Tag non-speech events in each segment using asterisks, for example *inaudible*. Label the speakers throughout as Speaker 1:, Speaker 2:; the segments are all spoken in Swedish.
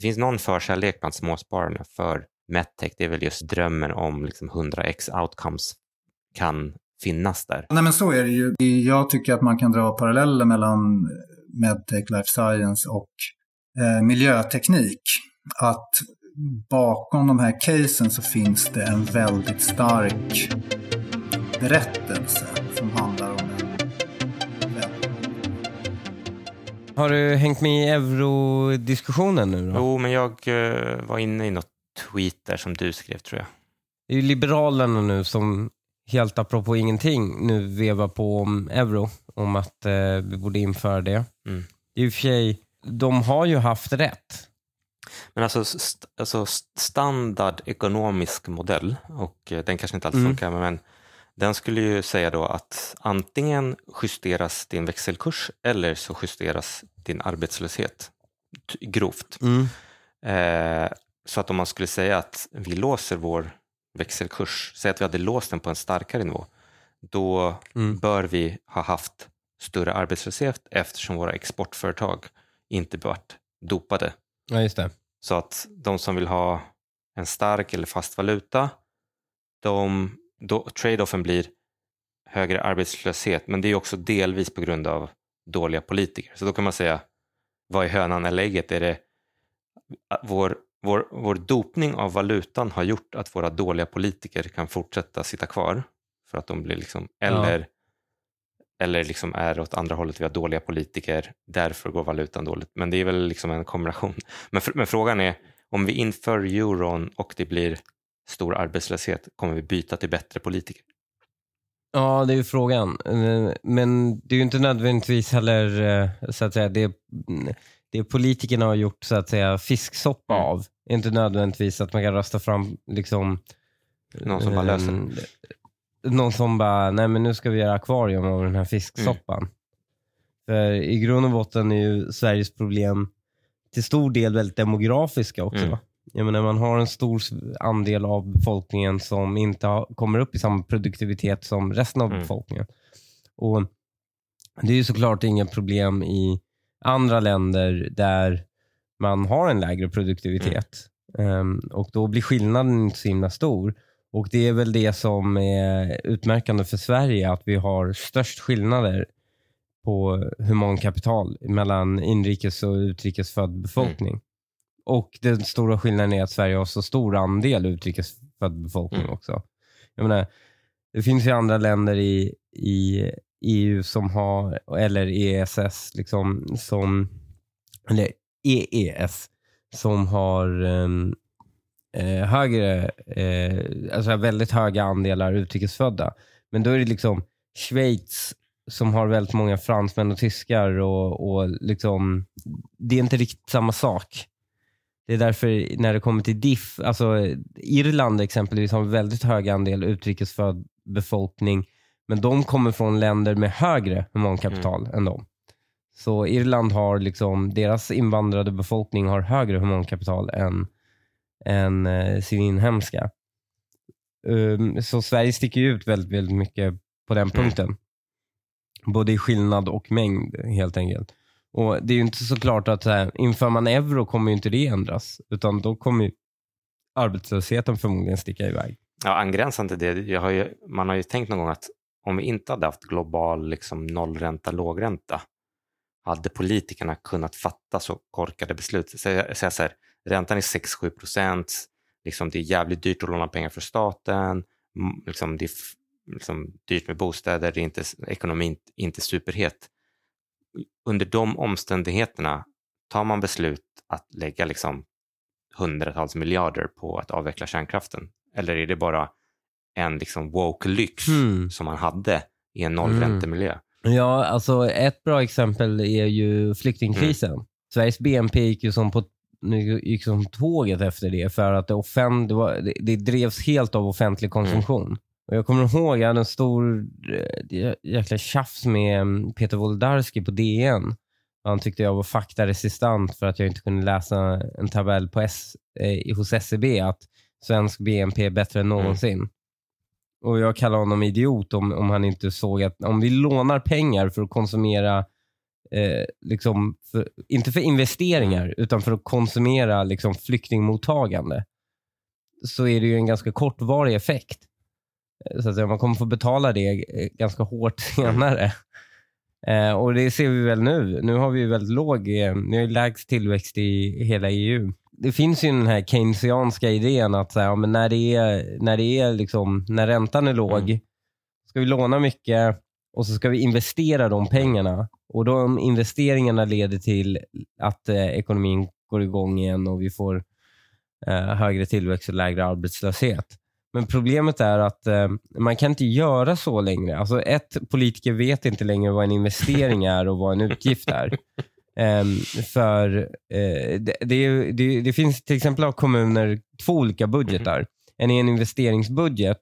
Speaker 1: det finns någon förkärlek bland småspararna för medtech. Det är väl just drömmen om liksom 100x outcomes kan finnas där.
Speaker 2: Nej men så är det ju. Jag tycker att man kan dra paralleller mellan medtech, life science och eh, miljöteknik. Att bakom de här casen så finns det en väldigt stark berättelse som handlar
Speaker 3: Har du hängt med i eurodiskussionen nu då?
Speaker 1: Jo, men jag uh, var inne i något tweet där som du skrev tror jag.
Speaker 3: Det är ju Liberalerna nu som helt apropå ingenting nu vevar på om euro, om att eh, vi borde införa det. Mm. I och för sig, de har ju haft rätt.
Speaker 1: Men alltså, st alltså standard ekonomisk modell, och eh, den kanske inte alltid mm. funkar, men den skulle ju säga då att antingen justeras din växelkurs eller så justeras din arbetslöshet grovt. Mm. Eh, så att om man skulle säga att vi låser vår växelkurs, säg att vi hade låst den på en starkare nivå, då mm. bör vi ha haft större arbetslöshet eftersom våra exportföretag inte varit dopade.
Speaker 3: Ja.
Speaker 1: Så att de som vill ha en stark eller fast valuta, de, då, trade-offen blir högre arbetslöshet, men det är också delvis på grund av dåliga politiker. Så då kan man säga, vad är hönan eller ägget? Är det vår, vår, vår dopning av valutan har gjort att våra dåliga politiker kan fortsätta sitta kvar för att de blir liksom, eller, ja. eller liksom är åt andra hållet, vi har dåliga politiker, därför går valutan dåligt. Men det är väl liksom en kombination. Men, men frågan är, om vi inför euron och det blir stor arbetslöshet, kommer vi byta till bättre politiker?
Speaker 3: Ja, det är ju frågan. Eh, men det är ju inte nödvändigtvis heller eh, så att säga, det, det politikerna har gjort så att säga fisksoppa mm. av. Inte nödvändigtvis att man kan rösta fram liksom
Speaker 1: någon som bara löser.
Speaker 3: Eh, någon som bara, nej men nu ska vi göra akvarium av den här fisksoppan. Mm. För i grund och botten är ju Sveriges problem till stor del väldigt demografiska också. Mm. Jag menar, man har en stor andel av befolkningen som inte har, kommer upp i samma produktivitet som resten av mm. befolkningen. Och Det är ju såklart inget problem i andra länder där man har en lägre produktivitet. Mm. Um, och Då blir skillnaden inte så himla stor. Och Det är väl det som är utmärkande för Sverige, att vi har störst skillnader på humankapital mellan inrikes och utrikesfödd befolkning. Mm. Och den stora skillnaden är att Sverige har så stor andel utrikesfödd befolkning mm. också. Jag menar, det finns ju andra länder i, i EU som har, eller ESS, liksom, som, eller EES, som har um, eh, högre, eh, alltså väldigt höga andelar utrikesfödda. Men då är det liksom Schweiz som har väldigt många fransmän och tyskar och, och liksom, det är inte riktigt samma sak. Det är därför när det kommer till diff, alltså Irland exempelvis har en väldigt hög andel utrikesfödd befolkning, men de kommer från länder med högre humankapital mm. än dem. Så Irland har liksom, deras invandrade befolkning har högre humankapital än, än eh, sin inhemska. Um, så Sverige sticker ut väldigt, väldigt mycket på den mm. punkten. Mm. Både i skillnad och mängd helt enkelt. Och Det är ju inte så klart att så här, inför man euro kommer ju inte det ändras, utan då kommer ju arbetslösheten förmodligen sticka iväg.
Speaker 1: Ja, angränsande till det, har ju, man har ju tänkt någon gång att om vi inte hade haft global liksom, nollränta, lågränta, hade politikerna kunnat fatta så korkade beslut? Säga så här, räntan är 6-7 procent, liksom, det är jävligt dyrt att låna pengar för staten, liksom, det är liksom, dyrt med bostäder, det är inte, ekonomin inte superhet under de omständigheterna tar man beslut att lägga liksom hundratals miljarder på att avveckla kärnkraften? Eller är det bara en liksom woke lyx mm. som man hade i en nollräntemiljö?
Speaker 3: Mm. Ja, alltså ett bra exempel är ju flyktingkrisen. Mm. Sveriges BNP gick ju som på gick som tåget efter det för att det, offent, det, var, det, det drevs helt av offentlig konsumtion. Och jag kommer ihåg, jag hade en stor äh, jäkla tjafs med mm, Peter Wolodarski på DN. Han tyckte jag var faktaresistent för att jag inte kunde läsa en tabell på S, eh, hos SCB e att svensk BNP är bättre än mm. någonsin. Mm. Och Jag kallar honom idiot om, om han inte såg att om vi lånar pengar för att konsumera eh, liksom för, inte för investeringar, utan för att konsumera liksom, flyktingmottagande, så är det ju en ganska kortvarig effekt. Eh, så att säga, man kommer få betala det eh, ganska hårt *laughs* senare. Eh, och Det ser vi väl nu. Nu har vi väldigt låg, eh, nu är lägst tillväxt i hela EU. Det finns ju den här keynesianska idén att så här, men när, det är, när, det är liksom, när räntan är låg,
Speaker 1: Mm.
Speaker 3: ska vi låna mycket och så ska vi investera de pengarna. Och De investeringarna leder till att eh, ekonomin går igång igen och vi får eh, högre tillväxt och lägre arbetslöshet. Men problemet är att eh, man kan inte göra så längre. Alltså ett, politiker vet inte längre vad en investering är och vad en utgift är. *laughs* Ehm, för eh, det, det, det, det finns till exempel av kommuner två olika budgetar. En är en investeringsbudget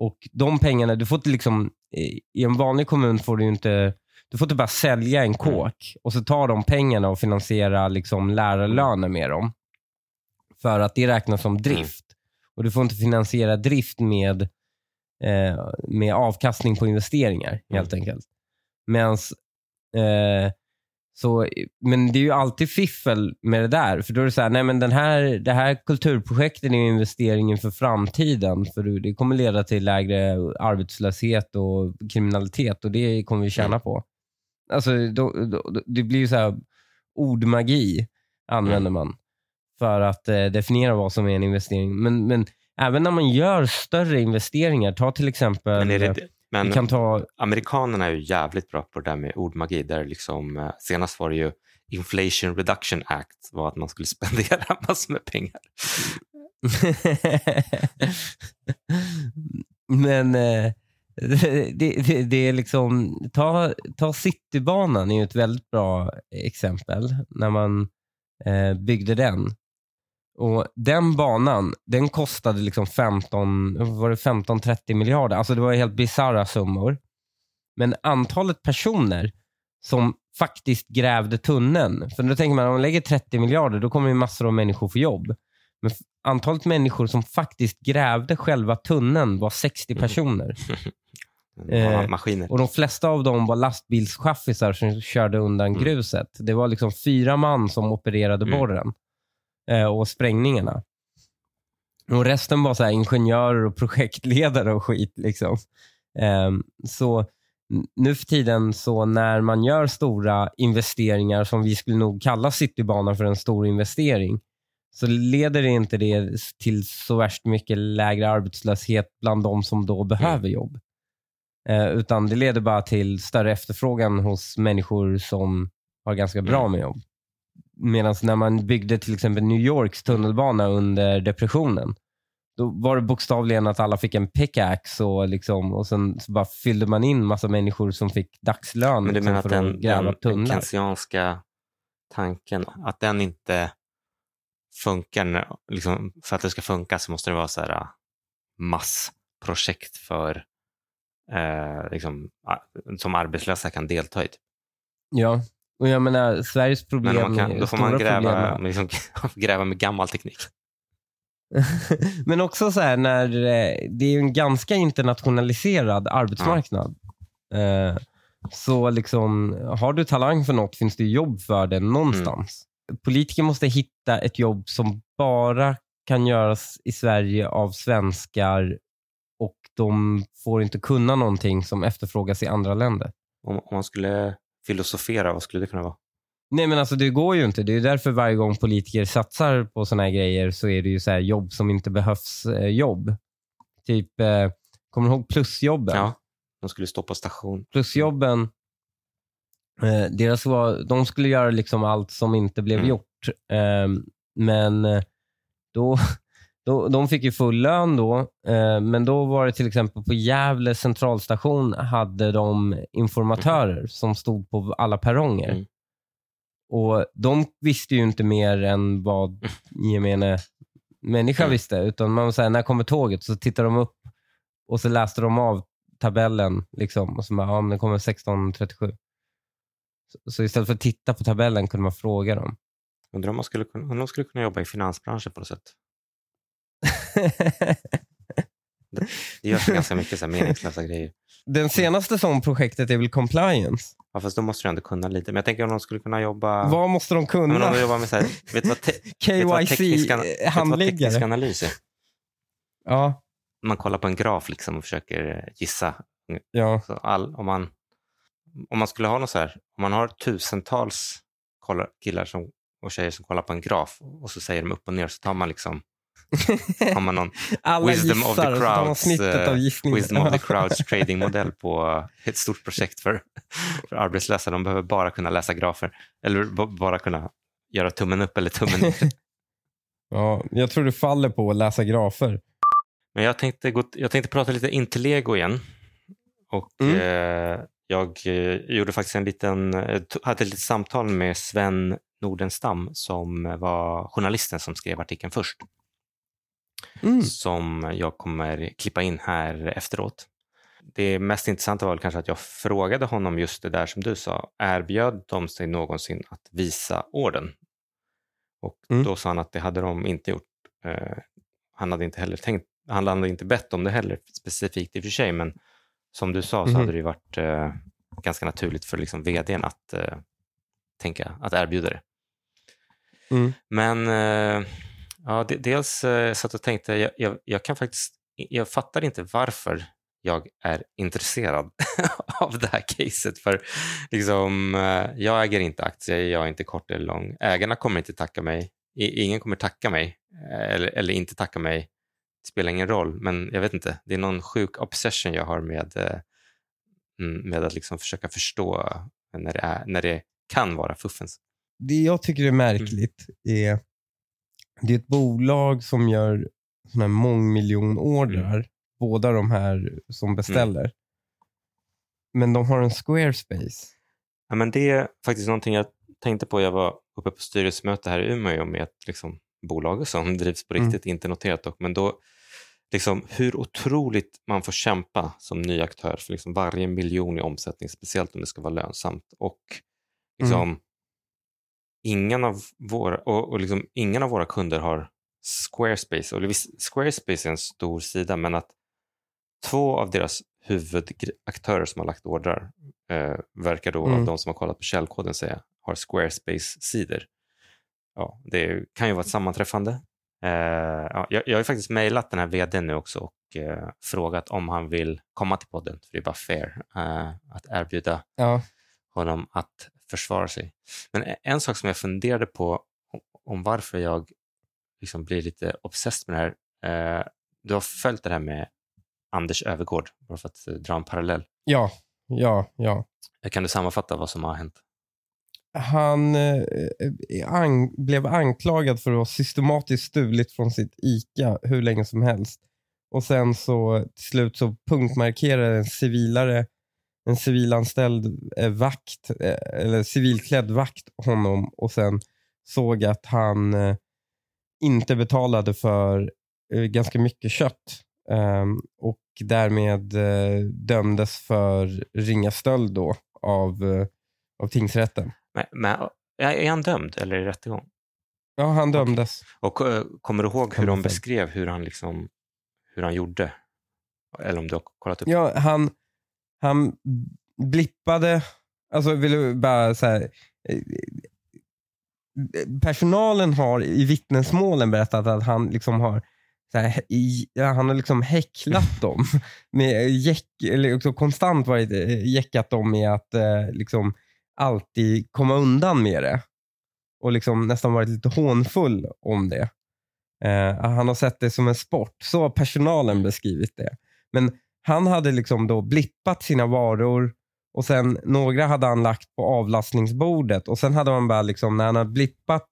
Speaker 3: och de pengarna, du får inte liksom, i- en vanlig kommun får du inte, du får inte bara sälja en kåk och så tar de pengarna och finansierar liksom lärarlöner med dem. För att det räknas som drift. Och du får inte finansiera drift med, eh, med avkastning på investeringar helt enkelt. Medans, eh, så, men det är ju alltid fiffel med det där. För då är det så här, nej men den här, det här kulturprojektet är investeringen för framtiden. För det kommer leda till lägre arbetslöshet och kriminalitet och det kommer vi tjäna på. Alltså, då, då, det blir ju så här, ordmagi använder man för att eh, definiera vad som är en investering. Men, men även när man gör större investeringar, ta till exempel,
Speaker 1: Men, det,
Speaker 3: vi
Speaker 1: men
Speaker 3: kan ta
Speaker 1: amerikanerna är ju jävligt bra på det där med ordmagi. Där liksom, eh, senast var det ju Inflation Reduction Act var att man skulle *laughs* spendera massor med pengar. *laughs*
Speaker 3: Men eh, *laughs* det, det, det är liksom, ta, ta Citybanan är ju ett väldigt bra exempel när man eh, byggde den. Och Den banan den kostade liksom 15, var det 15-30 miljarder. Alltså det var helt bisarra summor. Men antalet personer som faktiskt grävde tunneln. För då tänker man om man lägger 30 miljarder då kommer ju massor av människor få jobb. Men antalet människor som faktiskt grävde själva tunneln var 60 personer. *laughs* Eh,
Speaker 1: Maskiner.
Speaker 3: Och De flesta av dem var lastbilschaffisar som körde undan
Speaker 1: Mm.
Speaker 3: gruset. Det var liksom fyra man som opererade
Speaker 1: Mm.
Speaker 3: borren eh, och sprängningarna. Och Resten var så ingenjörer och projektledare och skit. Liksom. Ehm, så nu för tiden så när man gör stora investeringar som vi skulle nog kalla Citybanan för en stor investering så leder det inte det till så värst mycket lägre arbetslöshet bland de som då behöver jobb. Eh, utan det leder bara till större efterfrågan hos människor som har ganska bra
Speaker 1: Mm.
Speaker 3: med jobb. Medan när man byggde till exempel New Yorks tunnelbana under depressionen, då var det bokstavligen att alla fick en pickaxe och, liksom, och sen så bara fyllde man in massa människor som fick dagslön
Speaker 1: Men du
Speaker 3: liksom,
Speaker 1: menar att
Speaker 3: för
Speaker 1: den,
Speaker 3: att gräva
Speaker 1: den, den keynesianska tanken, att den inte funkar, liksom, för att det ska funka så måste det vara så här äh, massprojekt för eh, liksom, som arbetslösa kan delta i. typ.
Speaker 3: Ja, och jag menar Sveriges problem,
Speaker 1: Men kan, då får man gräva, med, liksom, *laughs* gräva med gammal teknik. *laughs*
Speaker 3: Men också så här när eh, det är en ganska internationaliserad arbetsmarknad. Eh, Så liksom, har du talang för något finns det jobb för det någonstans. Politiker måste hitta ett jobb som bara kan göras i Sverige av svenskar och de får inte kunna någonting som efterfrågas i andra länder.
Speaker 1: Om, om man skulle filosofera, vad skulle det kunna vara?
Speaker 3: Nej men alltså det går ju inte. Det är därför varje gång politiker satsar på såna här grejer så är det ju så här jobb som inte behövs eh, jobb. Typ, eh, kommer du ihåg plusjobben?
Speaker 1: Ja, de skulle stå på station.
Speaker 3: Plusjobben, eh, deras var, de skulle göra liksom allt som inte blev
Speaker 1: Mm.
Speaker 3: gjort. Eh, men eh, då, *laughs* då, de fick ju full lön då, eh, men då var det till exempel på Gävle centralstation hade de informatörer som stod på alla perronger.
Speaker 1: Mm.
Speaker 3: Och De visste ju inte mer än vad *laughs* gemene människa
Speaker 1: Mm.
Speaker 3: visste. Utan man här, när kommer tåget? Så tittade de upp och så läste de av tabellen. Liksom, och så bara, ja, men det kommer 16.37. Så, så istället för att titta på tabellen kunde man fråga dem.
Speaker 1: Undrar om, man skulle, kunna- om de skulle kunna jobba i finansbranschen på något sätt. Det görs ganska mycket så här meningslösa grejer.
Speaker 3: Den senaste som projektet är väl compliance.
Speaker 1: Ja, fast då måste du ändå kunna lite. Men jag tänker om de skulle kunna jobba...
Speaker 3: Vad måste de
Speaker 1: Ja, men
Speaker 3: kunna?
Speaker 1: om de jobbar med så här, vet du vad, te... vad *laughs* teknisk
Speaker 3: KYC-handläggare.
Speaker 1: analys är?
Speaker 3: Ja,
Speaker 1: Man kollar på en graf liksom och försöker gissa.
Speaker 3: ja.
Speaker 1: Så all, om, man, om man skulle ha något så här, om man har tusentals kollar, killar som, och tjejer som kollar på en graf och så säger de upp och ner så tar man liksom har man någon *laughs*
Speaker 3: Alla
Speaker 1: Wisdom of the
Speaker 3: gissar tar man
Speaker 1: crowds, eh,
Speaker 3: gissningen.
Speaker 1: Wisdom of the *laughs* Crowds tradingmodell på ett stort projekt för, för arbetslösa. De behöver bara kunna läsa grafer eller bara kunna göra tummen upp eller tummen ner. *laughs*
Speaker 3: Ja, jag tror du faller på att läsa grafer.
Speaker 1: Men jag tänkte, gå, jag tänkte prata lite Intellego igen. Och
Speaker 3: Mm.
Speaker 1: eh, jag eh, gjorde faktiskt en liten, eh, hade ett litet samtal med Sven Nordenstam som var journalisten som skrev artikeln först.
Speaker 3: Mm.
Speaker 1: Som jag kommer klippa in här efteråt. Det mest intressanta var väl kanske att jag frågade honom just det där som du sa. Erbjöd de sig någonsin att visa orden? Och
Speaker 3: Mm.
Speaker 1: då sa han att det hade de inte gjort. Eh, han hade inte heller tänkt, han hade inte bett om det heller specifikt i och för sig, men som du sa så
Speaker 3: Mhm.
Speaker 1: hade det varit eh, ganska naturligt för liksom vdn att eh, tänka, att erbjuda det.
Speaker 3: Mm.
Speaker 1: Men eh, ja, de, dels eh, satt och tänkte, jag, jag, jag kan faktiskt, jag fattar inte varför jag är intresserad *laughs* av det här caset. För liksom, eh, jag äger inte aktier, jag är inte kort eller lång. Ägarna kommer inte tacka mig. I, ingen kommer tacka mig eh, eller, eller inte tacka mig. Det spelar ingen roll, men jag vet inte. Det är någon sjuk obsession jag har med, eh, mm, med att liksom försöka förstå när det, är, när det kan vara fuffens.
Speaker 3: Det jag tycker är märkligt är det är ett bolag som gör såna här mångmiljonordrar,
Speaker 1: Mm.
Speaker 3: båda de här som beställer. Men de har en Squarespace.
Speaker 1: Ja, men det är faktiskt någonting jag tänkte på. Jag var uppe på styrelsemöte här i Umeå med ett liksom, bolag som *laughs* drivs på
Speaker 3: Mm.
Speaker 1: riktigt, inte noterat dock. Men då, liksom, hur otroligt man får kämpa som ny aktör för liksom, varje miljon i omsättning, speciellt om det ska vara lönsamt. Och liksom, ingen, av våra, och, och liksom, ingen av våra kunder har Squarespace. Och Squarespace är en stor sida, men att två av deras huvudaktörer som har lagt ordrar eh, verkar då
Speaker 3: Mm.
Speaker 1: av de som har kollat på källkoden säga har Squarespace-sidor. Ja, det kan ju vara ett sammanträffande. Eh, ja, jag, jag har ju faktiskt mejlat den här vdn nu också och eh, frågat om han vill komma till podden, för det är bara fair eh, att erbjuda
Speaker 3: Ja.
Speaker 1: honom att försvara sig. Men en sak som jag funderade på om- varför jag liksom blir lite obsessed med det här. Eh, du har följt det här med Anders Övergård, bara för att eh, dra en parallell.
Speaker 3: Ja, ja, ja.
Speaker 1: Eh, Kan du sammanfatta vad som har hänt?
Speaker 3: Han eh, an, blev anklagad för att ha systematiskt stulit från sitt ICA hur länge som helst. Och sen så till slut så punktmarkerade en civilare, en civilanställd eh, vakt, eh, eller civilklädd vakt honom och sen såg att han eh, inte betalade för eh, ganska mycket kött. Ehm, och därmed eh, dömdes för ringa stöld då av, eh, av tingsrätten.
Speaker 1: Men, men, är han dömd eller det rättegång?
Speaker 3: Ja, han dömdes.
Speaker 1: Och eh, kommer du ihåg hur de beskrev hur han, liksom, hur han gjorde? Eller om du har kollat upp?
Speaker 3: Ja, han, han blippade, alltså vill du bara så här, eh, personalen har i vittnesmålen berättat att han liksom har så här, i, ja, han har liksom häcklat dem. *laughs* Med jäck, eller också konstant varit eh, jäckat dem med att eh, liksom alltid komma undan med det. Och liksom nästan varit lite hånfull om det. Eh, han har sett det som en sport. Så har personalen beskrivit det. Men han hade liksom då blippat sina varor och sen några hade han lagt på avlastningsbordet och sen hade man bara liksom, när han hade blippat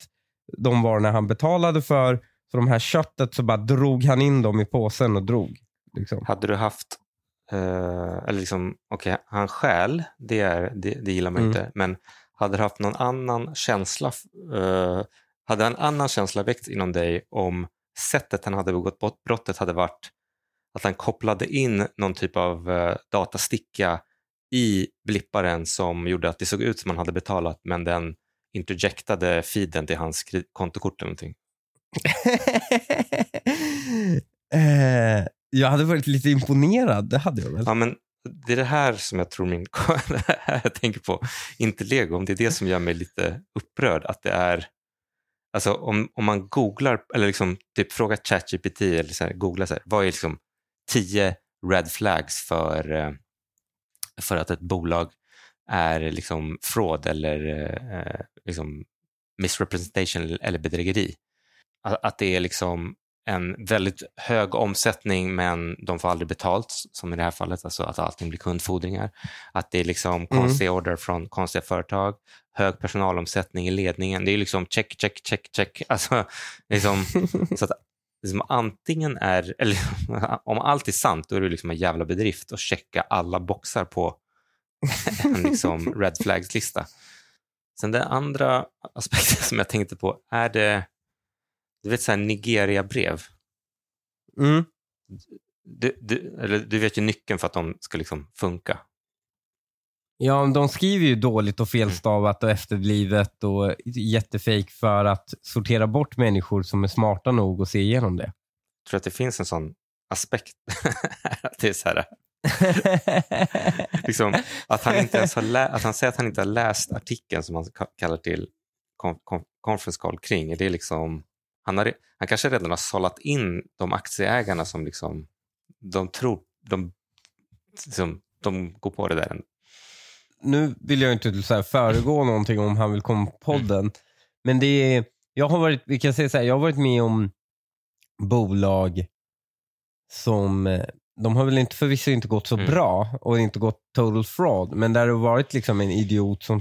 Speaker 3: de varorna han betalade för, så de här köttet så bara drog han in dem i påsen och drog. Liksom.
Speaker 1: Hade du haft, eh, eller liksom, okej, han stjäl, det, är, det, det gillar man
Speaker 3: Mm.
Speaker 1: inte, men hade du haft någon annan känsla, eh, hade en annan känsla väckts inom dig om sättet han hade begått brottet hade varit att han kopplade in någon typ av eh, datasticka i blipparen som gjorde att det såg ut som han hade betalat men den interjectade feeden till hans kontokort eller någonting. *laughs*
Speaker 3: eh, jag hade varit lite imponerad, det hade jag väl.
Speaker 1: Ja, men det är det här som jag tror min, *laughs* jag tänker på, inte lego, om det är det som gör mig lite upprörd, att det är, alltså om, om man googlar, eller liksom typ frågar ChatGPT eller så här, googla så här, vad är liksom tio red flags för, eh, för att ett bolag är liksom fraud eller eh, liksom misrepresentation eller bedrägeri. Att, det är liksom en väldigt hög omsättning men de får aldrig betalt, som i det här fallet, alltså att allting blir kundfordringar. Att det är liksom
Speaker 3: Mm.
Speaker 1: konstiga order från konstiga företag, hög personalomsättning i ledningen. Det är liksom check, check, check, check. Alltså, liksom, *laughs* så att liksom, antingen är, *laughs* eller om allt är sant, då är det liksom en jävla bedrift att checka alla boxar på *laughs* en liksom red flags-lista. Sen den andra aspekten som jag tänkte på, är det du vet så här Nigeria-brev?
Speaker 3: Mm.
Speaker 1: Du, du, eller, du vet ju nyckeln för att de ska liksom funka.
Speaker 3: Ja, de skriver ju dåligt och felstavat och efterblivet och jättefejk för att sortera bort människor som är smarta nog att se igenom det.
Speaker 1: Jag tror att det finns en sån aspekt. *laughs* att det är så här, liksom, att, han inte ens har lä- att han säger att han inte har läst artikeln som han ka- kallar till kon- conference call kring. Det är liksom, han, har, han kanske redan har sållat in de aktieägarna som liksom, de tror de, liksom, de går på det där.
Speaker 3: Nu vill jag inte så här föregå någonting om han vill komma på podden, men det är, jag har varit, vi kan säga så här, jag har varit med om bolag som, eh, de har väl inte förvisso inte gått så
Speaker 1: Mm.
Speaker 3: bra och inte gått total fraud, men där det har varit liksom en idiot som,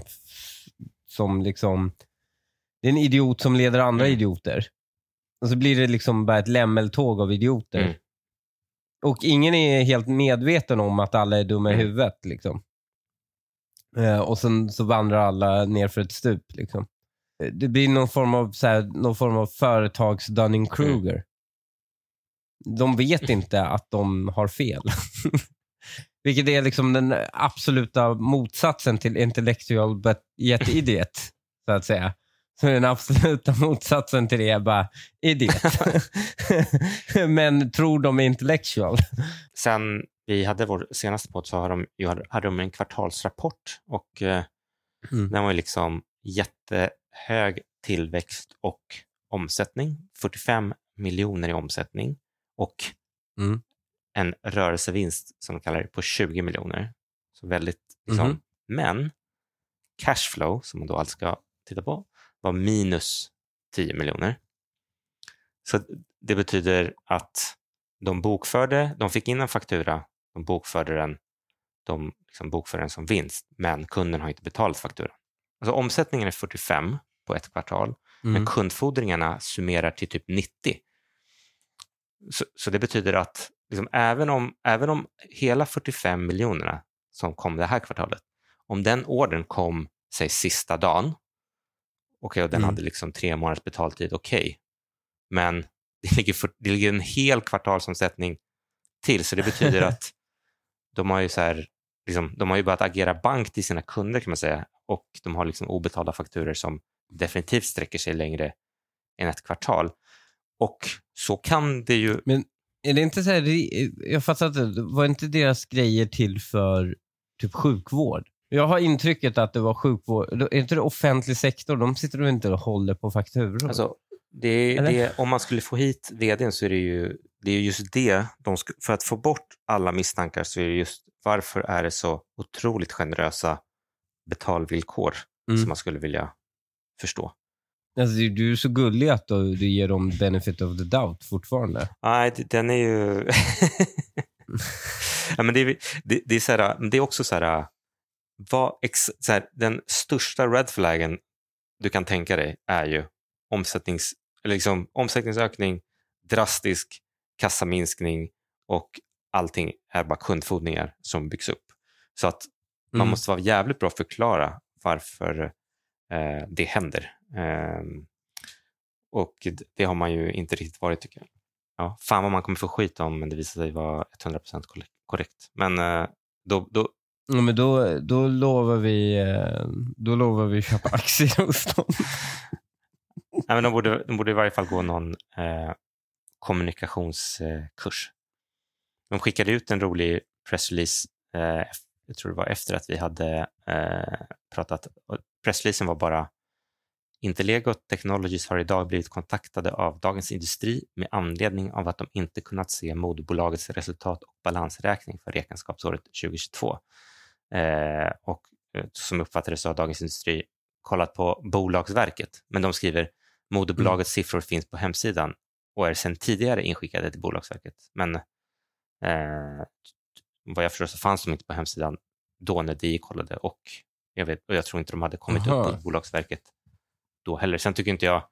Speaker 3: som liksom, det är en idiot som leder andra
Speaker 1: Mm.
Speaker 3: idioter. Och så blir det liksom bara ett lämmeltåg av idioter.
Speaker 1: Mm.
Speaker 3: Och ingen är helt medveten om att alla är dumma i
Speaker 1: Mm.
Speaker 3: huvudet. Liksom. Eh, och sen så vandrar alla ner för ett stup. Liksom. Eh, Det blir någon form av, så här, någon form av företags Dunning-Kruger. De vet inte att de har fel. *laughs* Vilket är liksom den absoluta motsatsen till intellectual but yet idiot, så att säga. Så den absoluta motsatsen till det är bara idiot. *laughs* *laughs* Men tror de är intellectual.
Speaker 1: Sen vi hade vår senaste podd så har de, hade de en kvartalsrapport och eh,
Speaker 3: Mm.
Speaker 1: den var ju liksom jättehög tillväxt och omsättning. 45 miljoner i omsättning och
Speaker 3: Mm.
Speaker 1: en rörelsevinst som de kallar det på 20 miljoner. Så väldigt liksom.
Speaker 3: Mhm.
Speaker 1: Men cashflow, som man då alltså ska titta på, var minus 10 miljoner. Så det betyder att de bokförde, de fick in en faktura, de bokförde den, de liksom bokförde den som vinst, men kunden har inte betalat fakturan. Alltså omsättningen är 45 på ett kvartal, men
Speaker 3: Mm.
Speaker 1: kundfordringarna summerar till typ 90. Så, så det betyder att liksom, även, om, även om hela 45 miljonerna som kom det här kvartalet, om den ordern kom, säg sista dagen, okej, och den
Speaker 3: Mm.
Speaker 1: hade liksom tre månaders betaltid, okej, men det ligger, för, det ligger en hel kvartalsomsättning till, så det betyder *laughs* att de har ju så här, liksom, de har ju börjat agera bank till sina kunder kan man säga och de har liksom obetalda fakturer som definitivt sträcker sig längre än ett kvartal. Och så kan det ju...
Speaker 3: Är det inte så här, jag fattar inte, var inte deras grejer till för typ sjukvård? Jag har intrycket att det var sjukvård, är inte det offentlig sektor? De sitter väl inte och håller på fakturor?
Speaker 1: Alltså, det, det, om man skulle få hit vdn så är det ju det är just det, de, sk- för att få bort alla misstankar så är det just varför är det så otroligt generösa betalvillkor
Speaker 3: Mm.
Speaker 1: som man skulle vilja förstå.
Speaker 3: Alltså, du är så gullig att du, du ger dem benefit of the doubt fortfarande.
Speaker 1: Nej, den är ju... *laughs* ja, men det, är, det, det, är så här, det är också så här, vad ex, så här, den största red flaggen du kan tänka dig är ju omsättnings, eller liksom, omsättningsökning, drastisk kassaminskning och allting är bara kundfordringar som byggs upp. Så att man
Speaker 3: Mm.
Speaker 1: måste vara jävligt bra att förklara varför eh, det händer. Ehm, och det har man ju inte riktigt varit tycker jag. Ja, fan vad man kommer få skit om men det visar sig vara 100% korrekt-. Men eh, då, då,
Speaker 3: Ja, men då, då, lovar vi, eh, då lovar vi köpa aktier hos dem. *laughs* *laughs*
Speaker 1: nej, men de, borde, de borde i varje fall gå någon eh, kommunikationskurs. De skickade ut en rolig pressrelease eh, jag tror det var efter att vi hade eh, pratat, pressreleasen var bara inte Lego Technologies har idag blivit kontaktade av Dagens Industri med anledning av att de inte kunnat se moderbolagets resultat och balansräkning för räkenskapsåret 2022. Eh, och eh, som uppfattades har Dagens Industri kollat på Bolagsverket, men de skriver moderbolagets mm. siffror finns på hemsidan och är sedan tidigare inskickade till Bolagsverket. Men eh, vad jag förstår så fanns de inte på hemsidan då när DI kollade och jag, vet, och jag tror inte de hade kommit Aha. upp på Bolagsverket då heller. Sen tycker inte jag,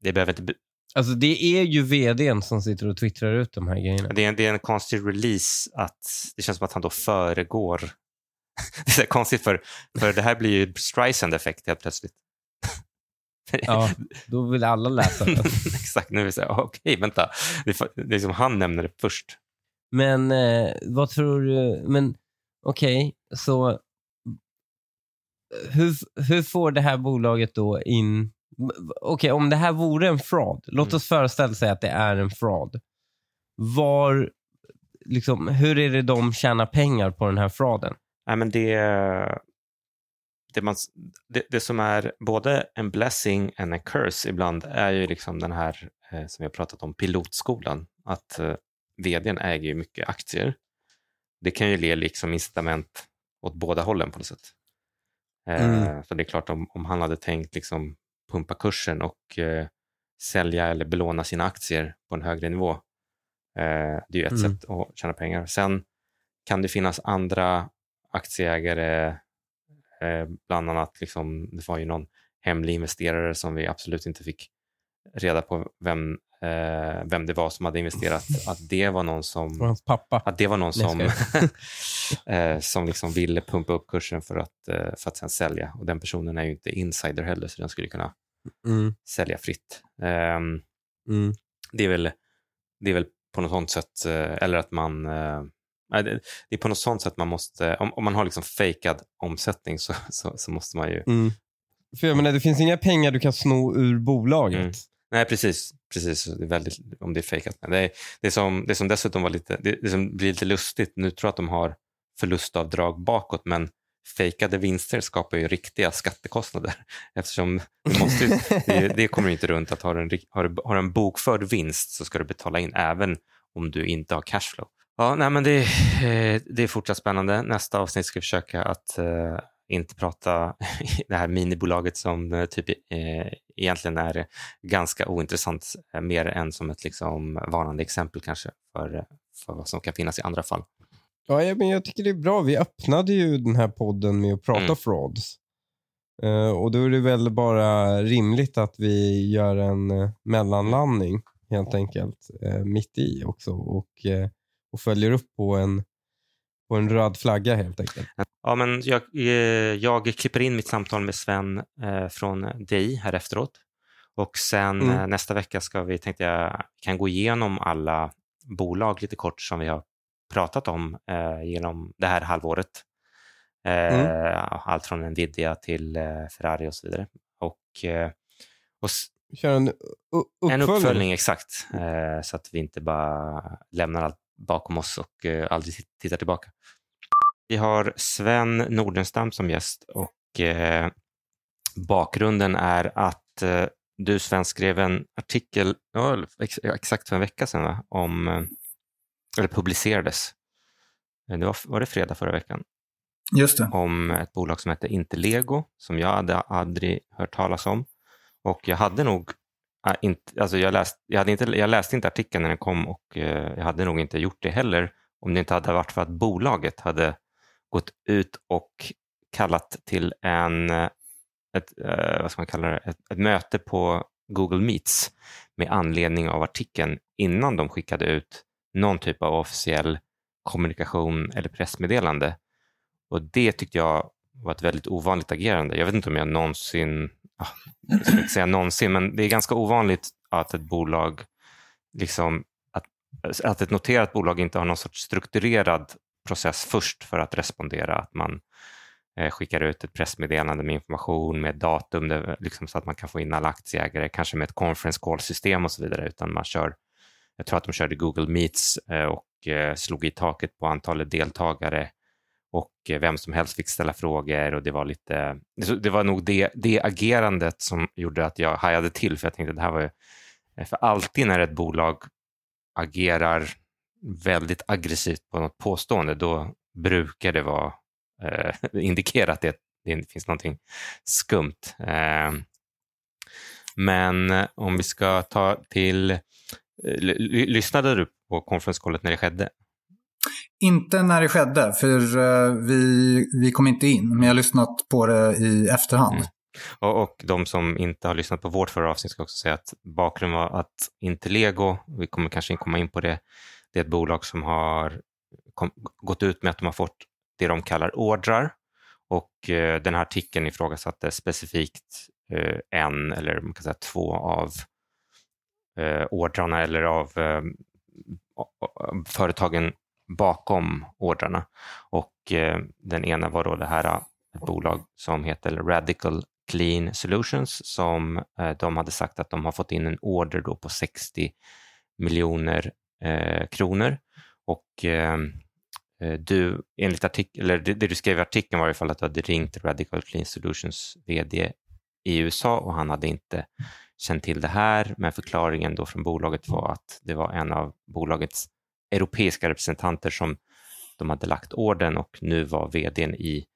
Speaker 1: det behöver inte...
Speaker 3: Alltså det är ju vdn som sitter och twittrar ut de här grejerna.
Speaker 1: Det är, det är en konstig release att det känns som att han då föregår. *laughs* det är konstigt för, för det här blir ju Streisand-effekt helt plötsligt.
Speaker 3: Ja, *laughs* då vill alla läsa det. *laughs*
Speaker 1: Exakt, nu vill jag säga, okej, okay, vänta. Det är, det är som han nämner det först.
Speaker 3: Men eh, vad tror du, men okej, okay, så hur, hur får det här bolaget då in... Okej, okay, om det här vore en fraud. Låt mm. oss föreställa sig att det är en fraud. Var, liksom, hur är det de tjänar pengar på den här frauden?
Speaker 1: Nej, men det, det, man, det, det, som är både en blessing and a curse ibland är ju liksom den här eh, som vi har pratat om, pilotskolan. Att eh, vdn äger ju mycket aktier. Det kan ju ge liksom incitament åt båda hållen på något sätt. Mm. Eh, så det är klart om, om han hade tänkt liksom pumpa kursen och eh, sälja eller belåna sina aktier på en högre nivå. Eh, det är ju ett mm. sätt att tjäna pengar. Sen kan det finnas andra aktieägare, eh, bland annat liksom, det var ju någon hemlig investerare som vi absolut inte fick reda på vem eh, vem det var som hade investerat, *laughs* att det var någon som...
Speaker 3: Och hans pappa.
Speaker 1: Att det var någon som, *laughs* eh, som liksom ville pumpa upp kursen för att, eh, för att sen sälja. Och den personen är ju inte insider heller, så den skulle kunna mm. sälja fritt. Ehm, mm. Det, är väl, det är väl på något sånt sätt, eh, eller att man det är på något sånt sätt man måste, om, om man har liksom fejkad omsättning så, *laughs* så, så, måste man ju... Mm.
Speaker 3: För jag menar, det finns inga pengar du kan sno ur bolaget. Mm.
Speaker 1: Nej, precis. precis. Det är väldigt, om det är fejkat. Det, är, det, som, det som dessutom var lite, det, det som blir lite lustigt, nu tror jag att de har förlustavdrag bakåt, men fejkade vinster skapar ju riktiga skattekostnader *laughs* eftersom det, måste, det, det kommer inte runt att har en, har, har en bokförd vinst så ska du betala in även om du inte har cashflow. Ja, nej, men det, eh, det är fortsatt spännande. Nästa avsnitt ska vi försöka att uh, inte prata *laughs* det här minibolaget som eh, typ eh, egentligen är ganska ointressant eh, mer än som ett liksom varnande exempel kanske för, för vad som kan finnas i andra fall.
Speaker 3: Ja, men jag tycker det är bra. Vi öppnade ju den här podden med att prata mm. frauds. Uh, och då är det väl bara rimligt att vi gör en uh, mellanlandning helt enkelt uh, mitt i också och, och följer upp på en på en röd flagga helt enkelt.
Speaker 1: Ja, men jag, eh, jag klipper in mitt samtal med Sven eh, från DI här efteråt. Och sen mm. Eh, nästa vecka ska vi, tänkte jag, kan gå igenom alla bolag lite kort som vi har pratat om eh, genom det här halvåret. Mm. Allt från Nvidia till Ferrari och så vidare. Och, och
Speaker 3: Kör en uppföljning?
Speaker 1: En uppföljning, exakt. så att vi inte bara lämnar allt bakom oss och eh, aldrig tittar tillbaka. Vi har Sven Nordenstam som gäst och eh, bakgrunden är att eh, du Sven skrev en artikel, exakt för en vecka sedan, va? om, eller publicerades. Det var, var det fredag förra veckan?
Speaker 2: Just det.
Speaker 1: Om ett bolag som heter Interlego som jag hade aldrig hört talas om. Och jag hade nog Ah, inte, alltså jag, läst, jag, hade inte, jag läste inte artikeln när den kom och eh, jag hade nog inte gjort det heller om det inte hade varit för att bolaget hade gått ut och kallat till en, eh, ett, eh, vad ska man kalla det, ett, ett möte på Google Meets med anledning av artikeln innan de skickade ut någon typ av officiell kommunikation eller pressmeddelande. Och det tyckte jag var ett väldigt ovanligt agerande. Jag vet inte om jag någonsin jag ska inte säga någonsin, men det är ganska ovanligt att ett bolag, liksom, att, att ett noterat bolag inte har någon sorts strukturerad process först för att respondera. Att man eh, skickar ut ett pressmeddelande med information, med datum, det, liksom, så att man kan få in alla aktieägare, kanske med ett conference call-system och så vidare, utan man kör, jag tror att de körde Google Meets eh, och eh, slog i taket på antalet deltagare och eh, vem som helst fick ställa frågor och det var lite, det var nog det, det agerandet som gjorde att jag hajade till för jag tänkte att det här var ju, eh, för alltid när ett bolag agerar väldigt aggressivt på något påstående, då brukar det vara eh, *laughs* indikera att det, det finns någonting skumt. Eh, men eh, om vi ska ta till, lyssnade du på konferenskollet när det skedde?
Speaker 2: Inte när det skedde, för eh, vi, vi kom inte in, men jag har lyssnat på det i efterhand. Mm.
Speaker 1: Och, och, de som inte har lyssnat på vårt förra avsnitt ska också säga att bakgrunden var att Intellego, vi kommer kanske komma in på det, det är ett bolag som har kom, gått ut med att de har fått det de kallar ordrar och eh, den här artikeln ifrågasatte specifikt eh, en eller man kan säga två av eh, ordrarna eller av eh, företagen bakom ordrarna. Och eh, den ena var då det här eh, ett bolag som heter Radical Clean Solutions som eh, de hade sagt att de har fått in en order då på 60 miljoner eh, kronor och eh, eh, du, enligt artikel, eller det, det, du skrev i artikeln var i alla fall att du hade ringt Radical Clean Solutions VD i USA och han hade inte känt till det här, men förklaringen då från bolaget var att det var en av bolagets europeiska representanter som de hade lagt orden och nu var vdn i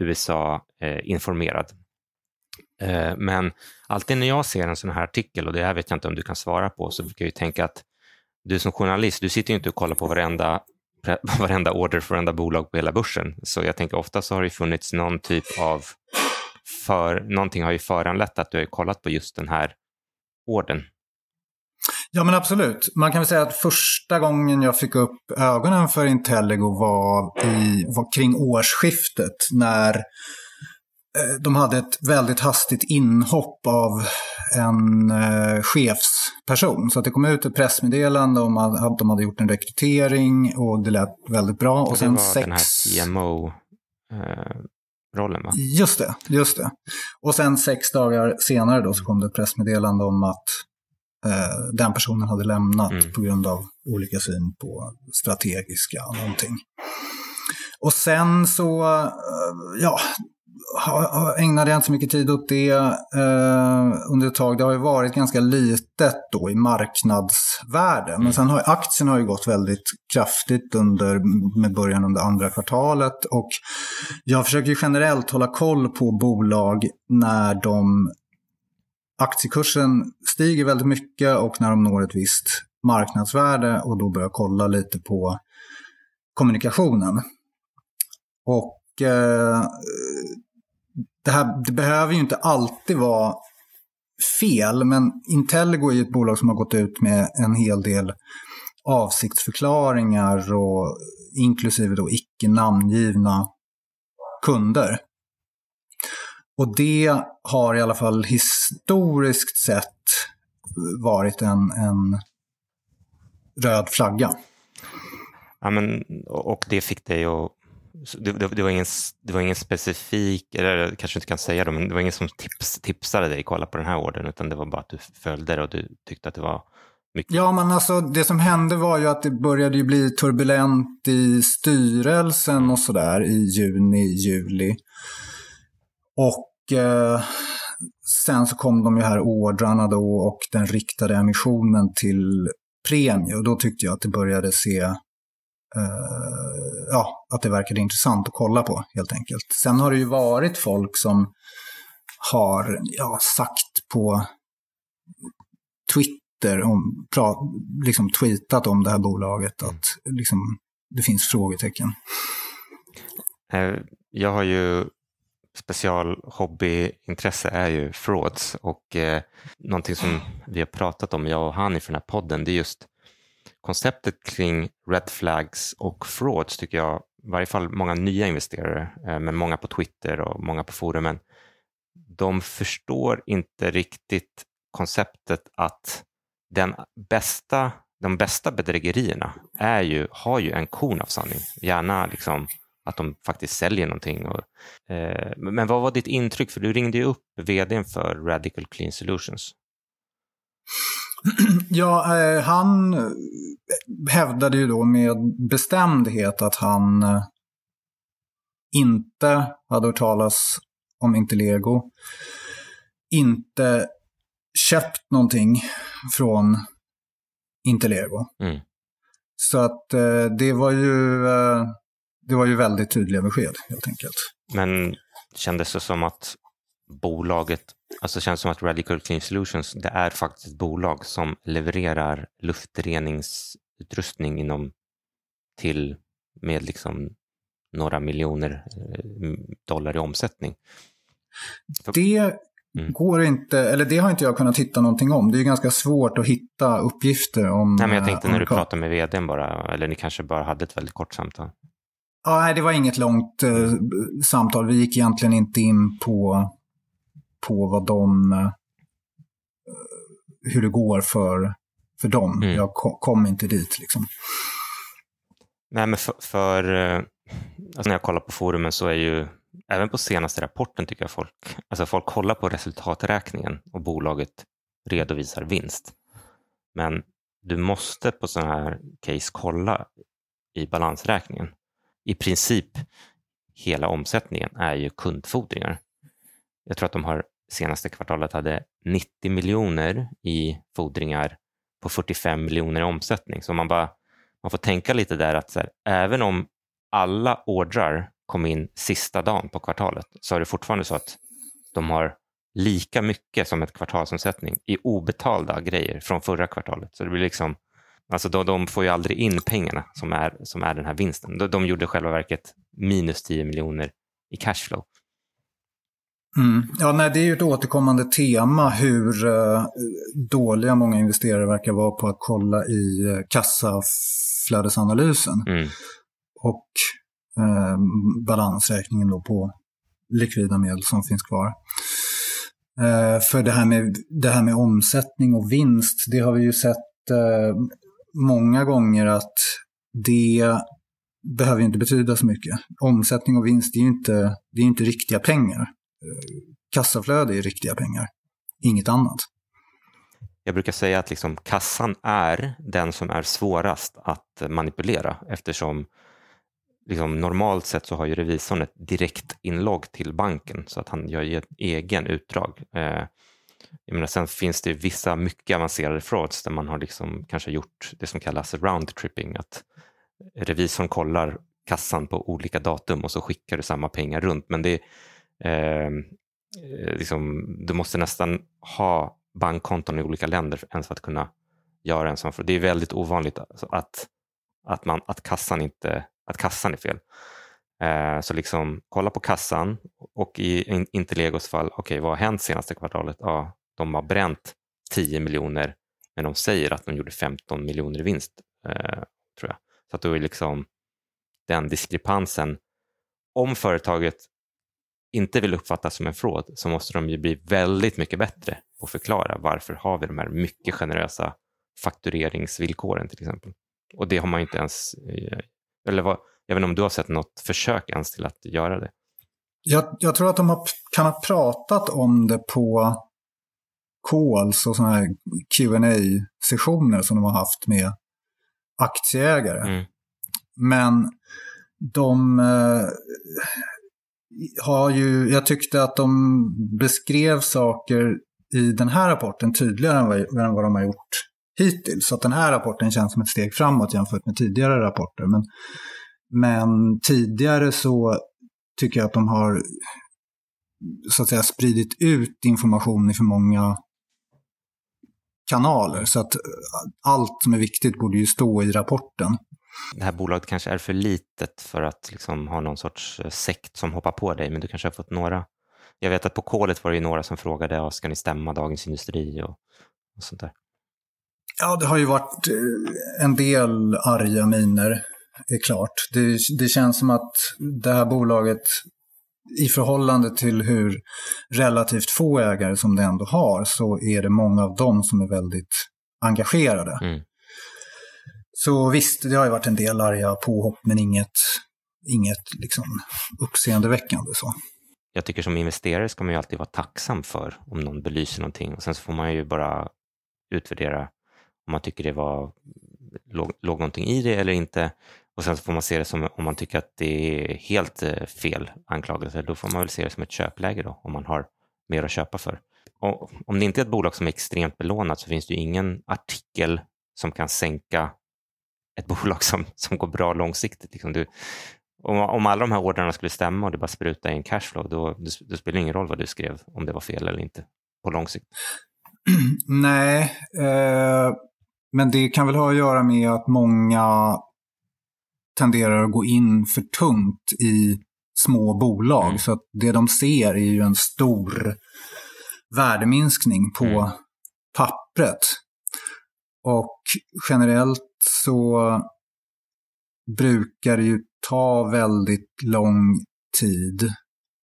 Speaker 1: USA eh, informerad. Eh, men alltid när jag ser en sån här artikel, och det här vet jag inte om du kan svara på, så brukar jag tänka att du som journalist, du sitter ju inte och kollar på varenda, *laughs* varenda order för varenda bolag på hela börsen. Så jag tänker ofta så har det funnits någon typ av, för, någonting har ju föranlett att du har kollat på just den här orden.
Speaker 2: Ja men absolut. Man kan väl säga att första gången jag fick upp ögonen för Intellego var, i, var kring årsskiftet när eh, de hade ett väldigt hastigt inhopp av en eh, chefsperson. Så att det kom ut ett pressmeddelande om att de hade gjort en rekrytering och det lät väldigt bra. Och,
Speaker 1: och sen sex... den här CMO eh, va?
Speaker 2: Just det, just det. Och sen sex dagar senare då så kom det ett pressmeddelande om att eh, den personen hade lämnat mm. på grund av olika syn på strategiska någonting. Och sen så, eh, ja, ägnade jag inte så mycket tid åt det eh, under ett tag. Det har ju varit ganska litet då i marknadsvärde. Men sen har aktien har ju gått väldigt kraftigt under, med början under andra kvartalet. Och jag försöker generellt hålla koll på bolag när de aktiekursen stiger väldigt mycket och när de når ett visst marknadsvärde och då börjar kolla lite på kommunikationen. Och eh, det, här, det behöver ju inte alltid vara fel, men Intelligo är ju ett bolag som har gått ut med en hel del avsiktsförklaringar och inklusive då icke namngivna kunder. Och det har i alla fall historiskt sett varit en, en röd flagga.
Speaker 1: Ja, men, och det fick dig att det, det, det, var ingen, det var ingen specifik, eller kanske inte kan säga det, men det var ingen som tips, tipsade dig att kolla på den här ordern, utan det var bara att du följde det och du tyckte att det var mycket.
Speaker 2: Ja, men alltså det som hände var ju att det började ju bli turbulent i styrelsen och sådär i juni, juli. Och sen så kom de ju här ordrarna då och den riktade emissionen till premie och då tyckte jag att det började se Uh, ja, att det verkade intressant att kolla på helt enkelt. Sen har det ju varit folk som har ja, sagt på Twitter, om, pra, liksom tweetat om det här bolaget att liksom, det finns frågetecken.
Speaker 1: Eh, jag har ju specialhobbyintresse är ju frauds och eh, någonting som vi har pratat om, jag och han i den här podden, det är just konceptet kring red flags och frauds tycker jag, i varje fall många nya investerare, eh, men många på Twitter och många på forumen, de förstår inte riktigt konceptet att den bästa, de bästa bedrägerierna är ju, har ju en korn av sanning. Gärna liksom att de faktiskt säljer någonting. Och, eh, men vad var ditt intryck? För du ringde ju upp vdn för Radical Clean Solutions. *clears throat*
Speaker 2: Ja, eh, han eh, hävdade ju då med bestämdhet att han, eh, inte hade hört talas om Interlego, inte köpt någonting från Interlego.
Speaker 1: Mm.
Speaker 2: Så att eh, det var ju det var ju väldigt tydliga besked helt enkelt.
Speaker 1: Men kändes det som att bolaget, alltså det känns som att Radical Clean Solutions, det är faktiskt ett bolag som levererar luftreningsutrustning inom till med liksom några miljoner eh, dollar i omsättning.
Speaker 2: Det
Speaker 1: Mm.
Speaker 2: går inte, eller det har inte jag kunnat hitta någonting om. Det är ganska svårt att hitta uppgifter om...
Speaker 1: Nej, men jag
Speaker 2: eh,
Speaker 1: tänkte
Speaker 2: om
Speaker 1: när du pratade med vdn bara, eller ni kanske bara hade ett väldigt kort samtal.
Speaker 2: Ja, nej, det var inget långt eh, samtal. Vi gick egentligen inte in på, på vad de... Eh, hur det går för, för dem.
Speaker 1: Mm.
Speaker 2: Jag ko- kom inte dit liksom.
Speaker 1: Nej, men för, för eh, alltså när jag kollar på forumen så är ju, även på senaste rapporten tycker jag folk, alltså folk kollar på resultaträkningen och bolaget redovisar vinst. Men du måste på sådana här case kolla i balansräkningen. I princip hela omsättningen är ju kundfordringar. Jag tror att de har senaste kvartalet hade 90 miljoner i fordringar på 45 miljoner i omsättning. Så man bara man får tänka lite där att så här, även om alla ordrar kom in sista dagen på kvartalet så är det fortfarande så att de har lika mycket som ett kvartalsomsättning i obetalda grejer från förra kvartalet. Så det blir liksom, alltså de, de får ju aldrig in pengarna som är, som är den här vinsten. De, de gjorde själva verket minus 10 miljoner i cashflow.
Speaker 2: Mm. Ja, nej, det är ju ett återkommande tema hur eh, dåliga många investerare verkar vara på att kolla i eh, kassaflödesanalysen
Speaker 1: Mm.
Speaker 2: och eh, balansräkningen då på likvida medel som finns kvar. Eh, för det här, med, det här med omsättning och vinst, det har vi ju sett många gånger att det behöver inte betyda så mycket. Omsättning och vinst, det är ju inte, det är inte riktiga pengar. Kassaflöde är riktiga pengar, inget annat.
Speaker 1: Jag brukar säga att liksom kassan är den som är svårast att manipulera eftersom liksom normalt sett så har ju revisorn ett direkt inlogg till banken så att han gör ju ett egen utdrag. Eh, jag menar, sen finns det vissa mycket avancerade frauds där man har liksom kanske gjort det som kallas roundtripping, att revisorn kollar kassan på olika datum och så skickar du samma pengar runt. Men det ehm, eh, liksom, du måste nästan ha bankkonton i olika länder ens för att kunna göra en sån. För det är väldigt ovanligt alltså, att, att, man, att, kassan inte, att kassan är fel. Eh, så liksom kolla på kassan och i Interlegos fall, okej vad har hänt senaste kvartalet? Ja, de har bränt 10 miljoner men de säger att de gjorde 15 miljoner i vinst. Eh, tror jag. Så att då är liksom den diskrepansen, om företaget inte vill uppfattas som en fraud så måste de ju bli väldigt mycket bättre på att förklara varför har vi de här mycket generösa faktureringsvillkoren till exempel. Och det har man inte ens, eh, eller vad, jag vet inte om du har sett något försök ens till att göra det.
Speaker 2: Jag, jag tror att de har, kan ha pratat om det på calls och sådana här qa sessioner som de har haft med aktieägare.
Speaker 1: Mm.
Speaker 2: Men de eh, har ju, jag tyckte att de beskrev saker i den här rapporten tydligare än vad, än vad de har gjort hittills. Så att den här rapporten känns som ett steg framåt jämfört med tidigare rapporter. Men, men tidigare så tycker jag att de har så att säga spridit ut information i för många kanaler. Så att allt som är viktigt borde ju stå i rapporten.
Speaker 1: Det här bolaget kanske är för litet för att liksom ha någon sorts eh, sekt som hoppar på dig, men du kanske har fått några. Jag vet att på kolet var det ju några som frågade, ska ni stämma Dagens Industri och, och sånt där.
Speaker 2: Ja, det har ju varit eh, en del arga miner, är klart. Det, det känns som att det här bolaget i förhållande till hur relativt få ägare som det ändå har så är det många av dem som är väldigt engagerade.
Speaker 1: Mm.
Speaker 2: Så visst, det har ju varit en del arga påhopp men inget, inget liksom uppseendeväckande så.
Speaker 1: Jag tycker som investerare ska man ju alltid vara tacksam för om någon belyser någonting och sen så får man ju bara utvärdera om man tycker det var låg, låg någonting i det eller inte. Och sen så får man se det som, om man tycker att det är helt eh, fel anklagelse, då får man väl se det som ett köpläge då, om man har mer att köpa för. Och om det inte är ett bolag som är extremt belånat så finns det ju ingen artikel som kan sänka ett *laughs* bolag som, som går bra långsiktigt. Liksom du, om, om alla de här ordrarna skulle stämma och det bara spruta in cashflow, då, då, då spelar det ingen roll vad du skrev, om det var fel eller inte på lång sikt. *clears throat*
Speaker 2: Nej, eh, men det kan väl ha att göra med att många tenderar att gå in för tungt i små bolag. Mm. Så att det de ser är ju en stor värdeminskning på mm. pappret. Och generellt så brukar det ju ta väldigt lång tid.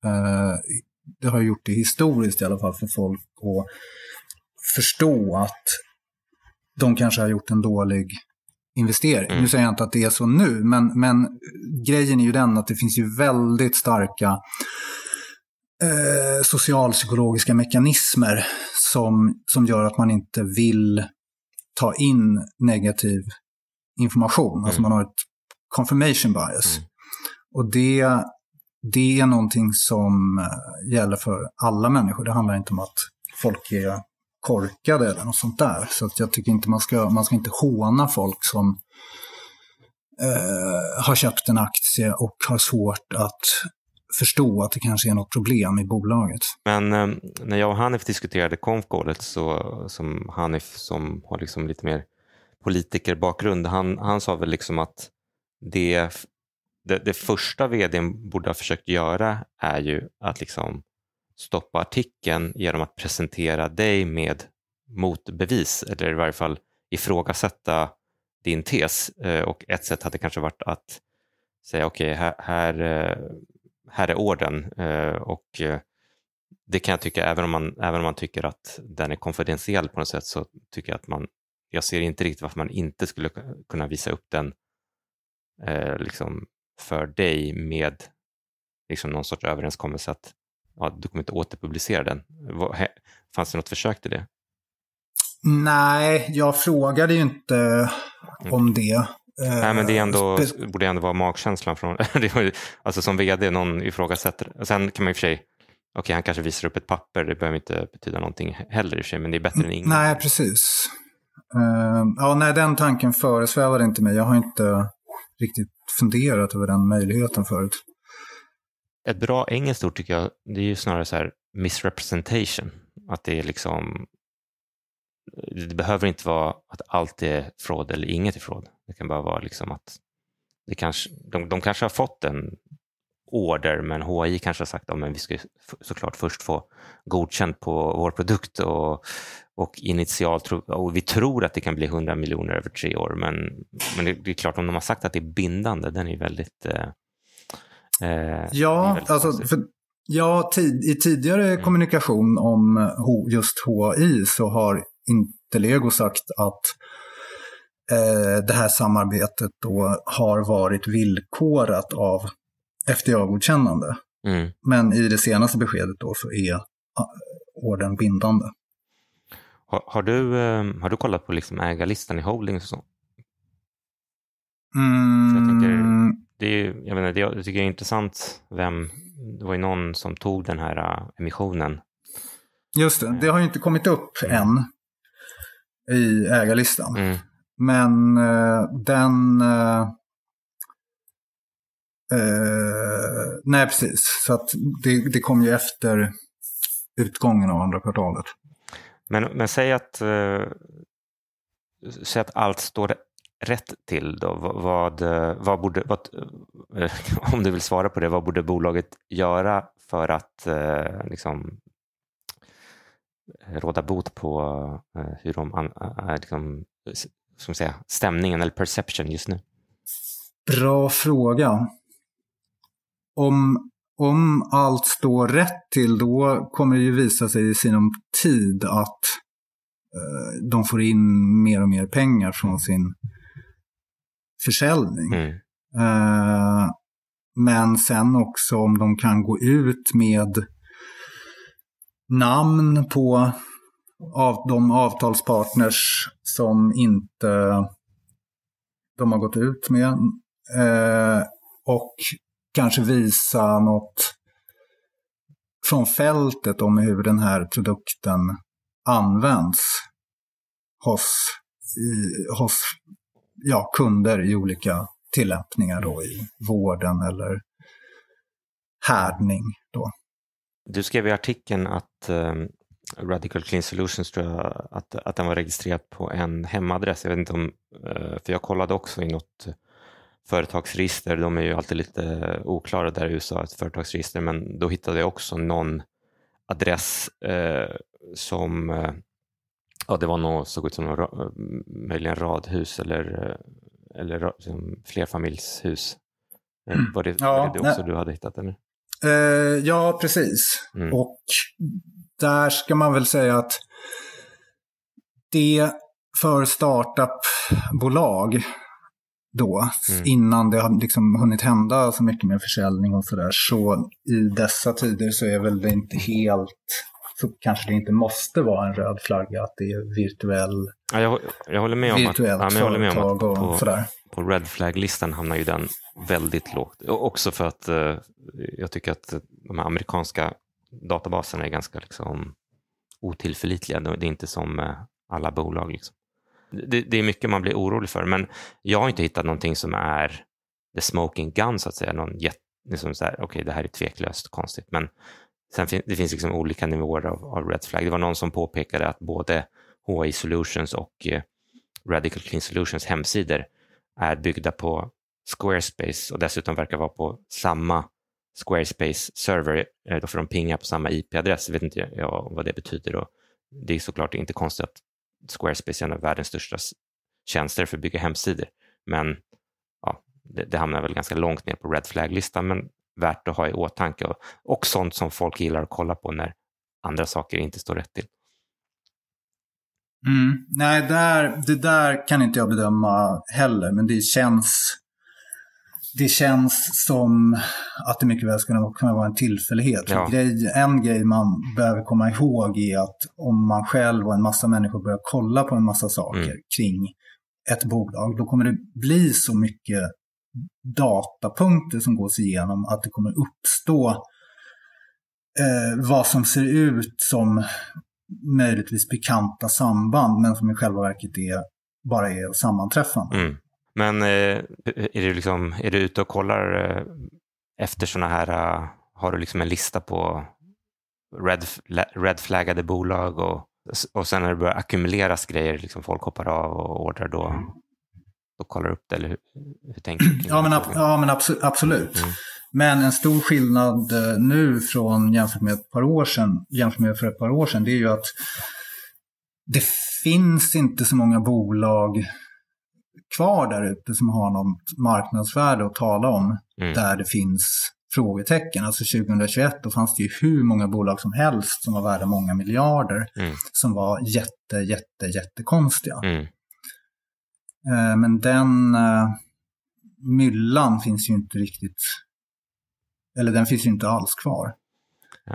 Speaker 2: Eh, det har gjort det historiskt i alla fall för folk att förstå att de kanske har gjort en dålig investering. Mm. Nu säger jag inte att det är så nu, men, men grejen är ju den att det finns ju väldigt starka eh, socialpsykologiska mekanismer som, som gör att man inte vill ta in negativ information. Alltså mm. Alltså man har ett confirmation bias. Mm. Och det, det är någonting som eh, gäller för alla människor. Det handlar inte om att folk är korkade eller något sånt där. Så att jag tycker inte man ska, man ska inte håna folk som eh, har köpt en aktie och har svårt att förstå att det kanske är något problem i bolaget.
Speaker 1: Men eh, när jag och Hanif diskuterade konfkålet så som Hanif som har liksom lite mer politikerbakgrund, han, han sa väl liksom att det, det, det första vdn borde ha försökt göra är ju att liksom stoppa artikeln genom att presentera dig med motbevis eller i varje fall ifrågasätta din tes. Eh, och ett sätt hade kanske varit att säga okej, okay, här, här, eh, här är orden eh, och det kan jag tycka, även om, man, även om man tycker att den är konfidentiell på något sätt så tycker jag att man, jag ser inte riktigt varför man inte skulle kunna visa upp den liksom för dig med liksom någon sorts överenskommelse att ja, du kommer inte återpublicera den. Fanns det något försök till det?
Speaker 2: Nej, jag frågade ju inte mm. om det.
Speaker 1: Nej, men det är ändå, Spe borde ändå vara magkänslan från, *laughs* alltså som vd, någon ifrågasätter. Sen kan man i och för sig, okej okay, han kanske visar upp ett papper, det behöver inte betyda någonting heller i och för sig, men det är bättre än inget.
Speaker 2: Nej, precis. Uh, ja, nej, den tanken föresvävade inte mig. Jag har inte riktigt funderat över den möjligheten förut
Speaker 1: ett bra engelskt ord tycker jag, det är ju snarare så här misrepresentation. Att det är liksom, det behöver inte vara att allt är fraud eller inget är fraud. Det kan bara vara liksom att det kanske, de, de kanske har fått en order men HI kanske har sagt att ja, vi ska såklart först få godkänt på vår produkt och, och initialt och vi tror att det kan bli 100 miljoner över tre år men, men det, det, är klart om de har sagt att det är bindande, den är väldigt eh,
Speaker 2: Eh, ja, alltså, för, ja tid, i tidigare mm. kommunikation om just HI så har Interlego sagt att eh, det här samarbetet då har varit villkorat av FDA-godkännande. Mm. Men i det senaste beskedet då så är ah, orden bindande.
Speaker 1: Har, har du, eh, har du kollat på liksom ägarlistan i Holdings och så?
Speaker 2: Mm, jag tänker,
Speaker 1: det är, jag, menar, det, jag tycker det är intressant vem, det var ju någon som tog den här uh, emissionen.
Speaker 2: Just det, det har ju inte kommit upp mm. än i ägarlistan. Mm. Men uh, den... Uh, nej, precis. Så att det, det kom ju efter utgången av andra kvartalet.
Speaker 1: Men, men säg att, säg att allt står rätt till då? Vad, vad borde, vad, *laughs* om du vill svara på det, vad borde bolaget göra för att eh, liksom, eh, råda bot på eh, hur de liksom, som säga, stämningen eller perception just nu?
Speaker 2: Bra fråga. Om, om allt står rätt till då kommer det ju visa sig i sinom tid att de får in mer och mer pengar från sin försäljning. Mm. Uh, men sen också om de kan gå ut med namn på av de avtalspartners som inte de har gått ut med. Eh, och kanske visa något från fältet om hur den här produkten används hos, i, hos ja, kunder i olika tillämpningar då i vården eller härdning. Då.
Speaker 1: Du skrev i artikeln att um, Radical Clean Solutions tror jag, att, att den var registrerad på en hemadress. Jag vet inte om, eh, för jag kollade också i något företagsregister, de är ju alltid lite eh, oklara där i USA, ett företagsregister, men då hittade jag också någon adress eh, som, eh, ja det var nog, såg ut som någon, möjligen radhus eller, eh, eller liksom flerfamiljshus. Eh, mm. Var, det, ja, var det också nej. du hade hittat? Eller?
Speaker 2: Eh, ja, precis. Mm. Och där ska man väl säga att det för startupbolag då, mm. innan det har liksom hunnit hända så mycket med försäljning och sådär. Så i dessa tider så är väl det inte helt, så kanske det inte måste vara en röd flagga att det är virtuell,
Speaker 1: ja, jag, jag håller med om att, ja, jag håller med om att
Speaker 2: på,
Speaker 1: sådär. på red flag-listan hamnar ju den väldigt lågt. Och också för att eh, jag tycker att de här amerikanska databaserna är ganska liksom, otillförlitliga. Det är inte som eh, alla bolag. Liksom det, det, är mycket man blir orolig för, men jag har inte hittat någonting som är the smoking gun, så att säga. Någon jätt, liksom så här, okay, det här är tveklöst konstigt, men sen fin, det finns liksom olika nivåer av, av red flag. Det var någon som påpekade att både HI Solutions och eh, Radical Clean Solutions hemsidor är byggda på Squarespace och dessutom verkar vara på samma Squarespace-server, eh, då får de pinga på samma IP-adress. Jag vet inte jag vad det betyder. Och det är såklart inte konstigt att Squarespace är en av världens största tjänster för att bygga hemsidor. Men ja, det, det hamnar väl ganska långt ner på red flag-listan, men värt att ha i åtanke och, och sånt som folk gillar att kolla på när andra saker inte står rätt till.
Speaker 2: Mm. Nej, där, det där kan inte jag bedöma heller, men det känns det känns som att det mycket väl skulle kunna vara en tillfällighet. Ja. Grej, en grej man behöver komma ihåg är att om man själv och en massa människor börjar kolla på en massa saker mm. kring ett bolag, då kommer det bli så mycket datapunkter som gås igenom att det kommer uppstå eh, vad som ser ut som möjligtvis bekanta samband, men som i själva verket är, bara är sammanträffande. Mm.
Speaker 1: Men eh, är, du liksom, är du ute och kollar eh, efter sådana här, eh, har du liksom en lista på red, flaggade bolag och, och sen när det börjar ackumuleras grejer, liksom folk hoppar av och ordrar då, då kollar upp det, eller hur, hur tänker du?
Speaker 2: Ja men, ja, men absolut. Mm. Men en stor skillnad nu från jämfört med ett par år sedan, jämfört med för ett par år sedan, det är ju att det finns inte så många bolag kvar där ute som har något marknadsvärde att tala om mm. där det finns frågetecken. Alltså 2021 då fanns det ju hur många bolag som helst som var värda många miljarder mm. som var jätte, jätte, jättekonstiga. Mm. Eh, men den eh, myllan finns ju inte riktigt, eller den finns ju inte alls kvar.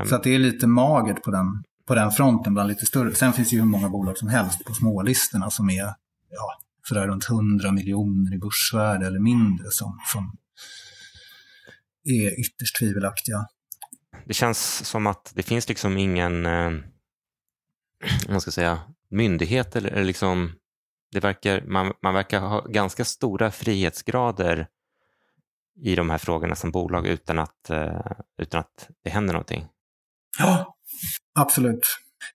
Speaker 2: Så att det är lite magert på den, på den fronten bland lite större. Sen finns det ju hur många bolag som helst på smålistorna som är ja, sådär runt 100 miljoner i börsvärde eller mindre som, som är ytterst tvivelaktiga.
Speaker 1: Det känns som att det finns liksom ingen eh, *clears throat* man ska säga, myndighet eller, eller liksom, det verkar, man, man verkar ha ganska stora frihetsgrader i de här frågorna som bolag utan att, eh, utan att det händer någonting.
Speaker 2: Ja, absolut.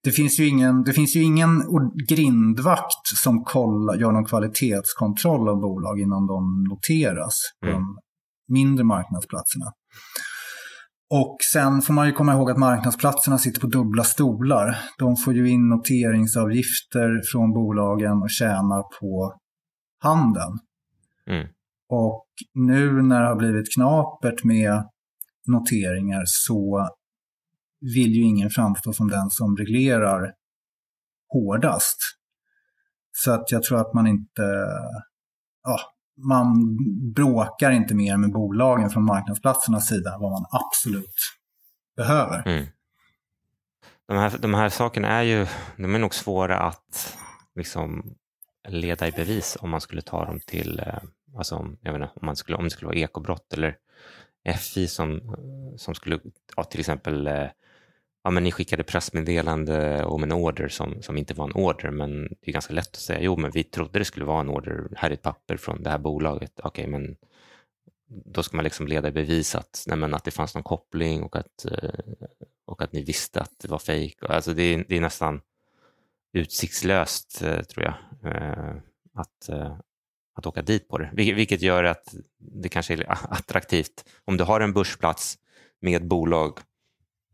Speaker 2: Det finns ju ingen, det finns ju ingen grindvakt som kolla, gör någon kvalitetskontroll av bolag innan de noteras på mm. de mindre marknadsplatserna. Och sen får man ju komma ihåg att marknadsplatserna sitter på dubbla stolar. De får ju in noteringsavgifter från bolagen och tjänar på handeln. Mm. Och nu när det har blivit knapert med noteringar så vill ju ingen framstå som den som reglerar hårdast. Så att jag tror att man inte, ja, man bråkar inte mer med bolagen från marknadsplatsernas sida än vad man absolut behöver. Mm.
Speaker 1: De, här, de här sakerna är ju, de är nog svåra att liksom leda i bevis om man skulle ta dem till, eh, alltså om, jag inte, om, man skulle, om det skulle vara ekobrott eller FI som, som skulle, ja, till exempel, eh, ja, men ni skickade pressmeddelande om en order som, som inte var en order, men det är ganska lätt att säga, jo men vi trodde det skulle vara en order, här är ett papper från det här bolaget, okej okay, men då ska man liksom leda i bevis att, nej, men att det fanns någon koppling och att, eh, och att ni visste att det var fejk. Alltså det, är, det är nästan utsiktslöst, eh, tror jag, eh, att, att åka dit på det. Vilket gör att det kanske är attraktivt om du har en börsplats med ett bolag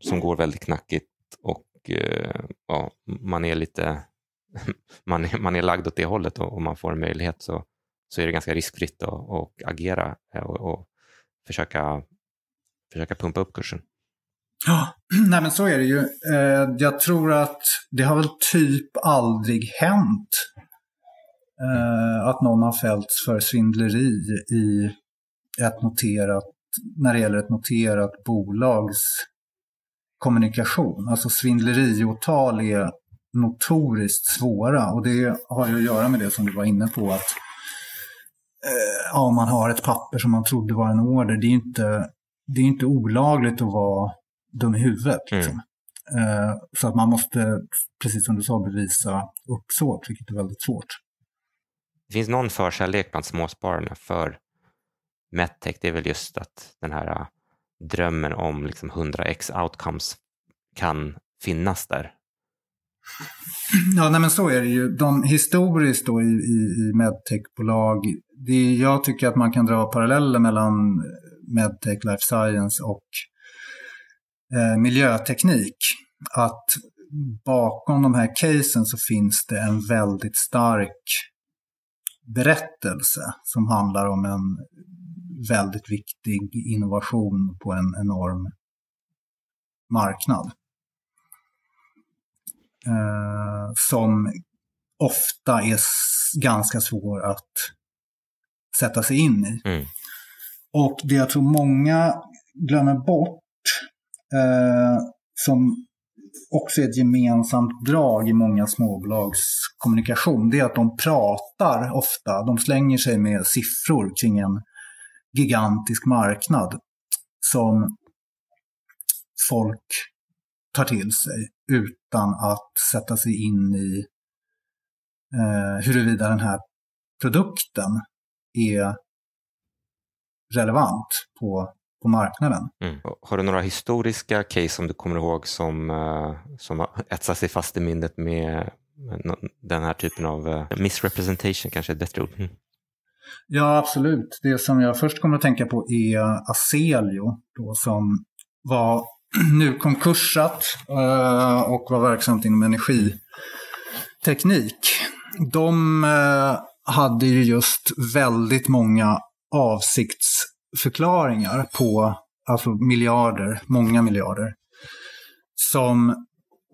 Speaker 1: som går väldigt knackigt och eh, ja, man är lite *laughs* man är, man är lagd åt det hållet och, och man får en möjlighet så, så är det ganska riskfritt att, att agera eh, och, och försöka, försöka pumpa upp kursen.
Speaker 2: Ja, *clears throat* nej men så är det ju. Eh, jag tror att det har väl typ aldrig hänt att någon har fällts för svindleri i ett noterat, när det gäller ett noterat bolags kommunikation. Alltså svindleriåtal är notoriskt svåra och det har ju att göra med det som du var inne på att eh, ja, man har ett papper som man trodde var en order. Det är inte, det är inte olagligt att vara dum i huvudet. Liksom. Mm. Eh, så att man måste, precis som du sa, bevisa uppsåt, vilket är väldigt svårt.
Speaker 1: Det finns någon förkärlek bland småspararna för medtech. Det är väl just att den här drömmen om liksom 100x outcomes kan finnas där.
Speaker 2: Ja, nej, men så är det ju. De, historiskt då i, i, i medtechbolag, det, jag tycker att man kan dra paralleller mellan medtech, life science och eh, miljöteknik. Att bakom de här casen så finns det en väldigt stark berättelse som handlar om en väldigt viktig innovation på en enorm marknad. Eh, som ofta är ganska svår att sätta sig in i. Mm. Och det jag tror många glömmer bort, eh, som också är ett gemensamt drag i många småbolags kommunikation, det är att de pratar ofta, de slänger sig med siffror kring en gigantisk marknad som folk tar till sig utan att sätta sig in i eh, huruvida den här produkten är relevant på på marknaden. Mm.
Speaker 1: Har du några historiska case som du kommer ihåg som, eh, som har etsat sig fast i minnet med den här typen av eh, misrepresentation, kanske är ett bättre ord? Mm.
Speaker 2: Ja, absolut. Det som jag först kommer att tänka på är Aselio, då, som var *clears throat* nu konkursat eh, och var verksamt inom energiteknik. De eh, hade ju just väldigt många avsiktsförklaringar på alltså miljarder, många miljarder, som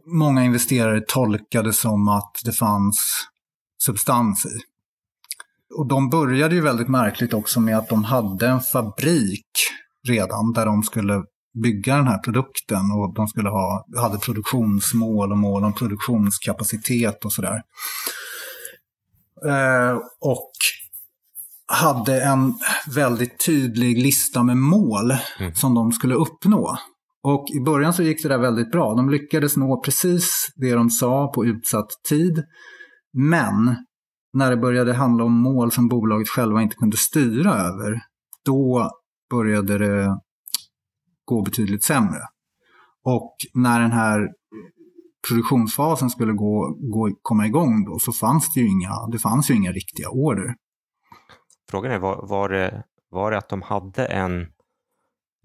Speaker 2: många investerare tolkade som att det fanns substans i. Och de började ju väldigt märkligt också med att de hade en fabrik redan där de skulle bygga den här produkten och de skulle ha, hade produktionsmål och mål om produktionskapacitet och sådär. Eh, och hade en väldigt tydlig lista med mål mm. som de skulle uppnå. Och i början så gick det där väldigt bra. De lyckades nå precis det de sa på utsatt tid. Men när det började handla om mål som bolaget själva inte kunde styra över, då började det gå betydligt sämre. Och när den här produktionsfasen skulle gå, gå, komma igång då så fanns det ju inga, det fanns ju inga riktiga order.
Speaker 1: Frågan är, var, var, det, var det att de hade en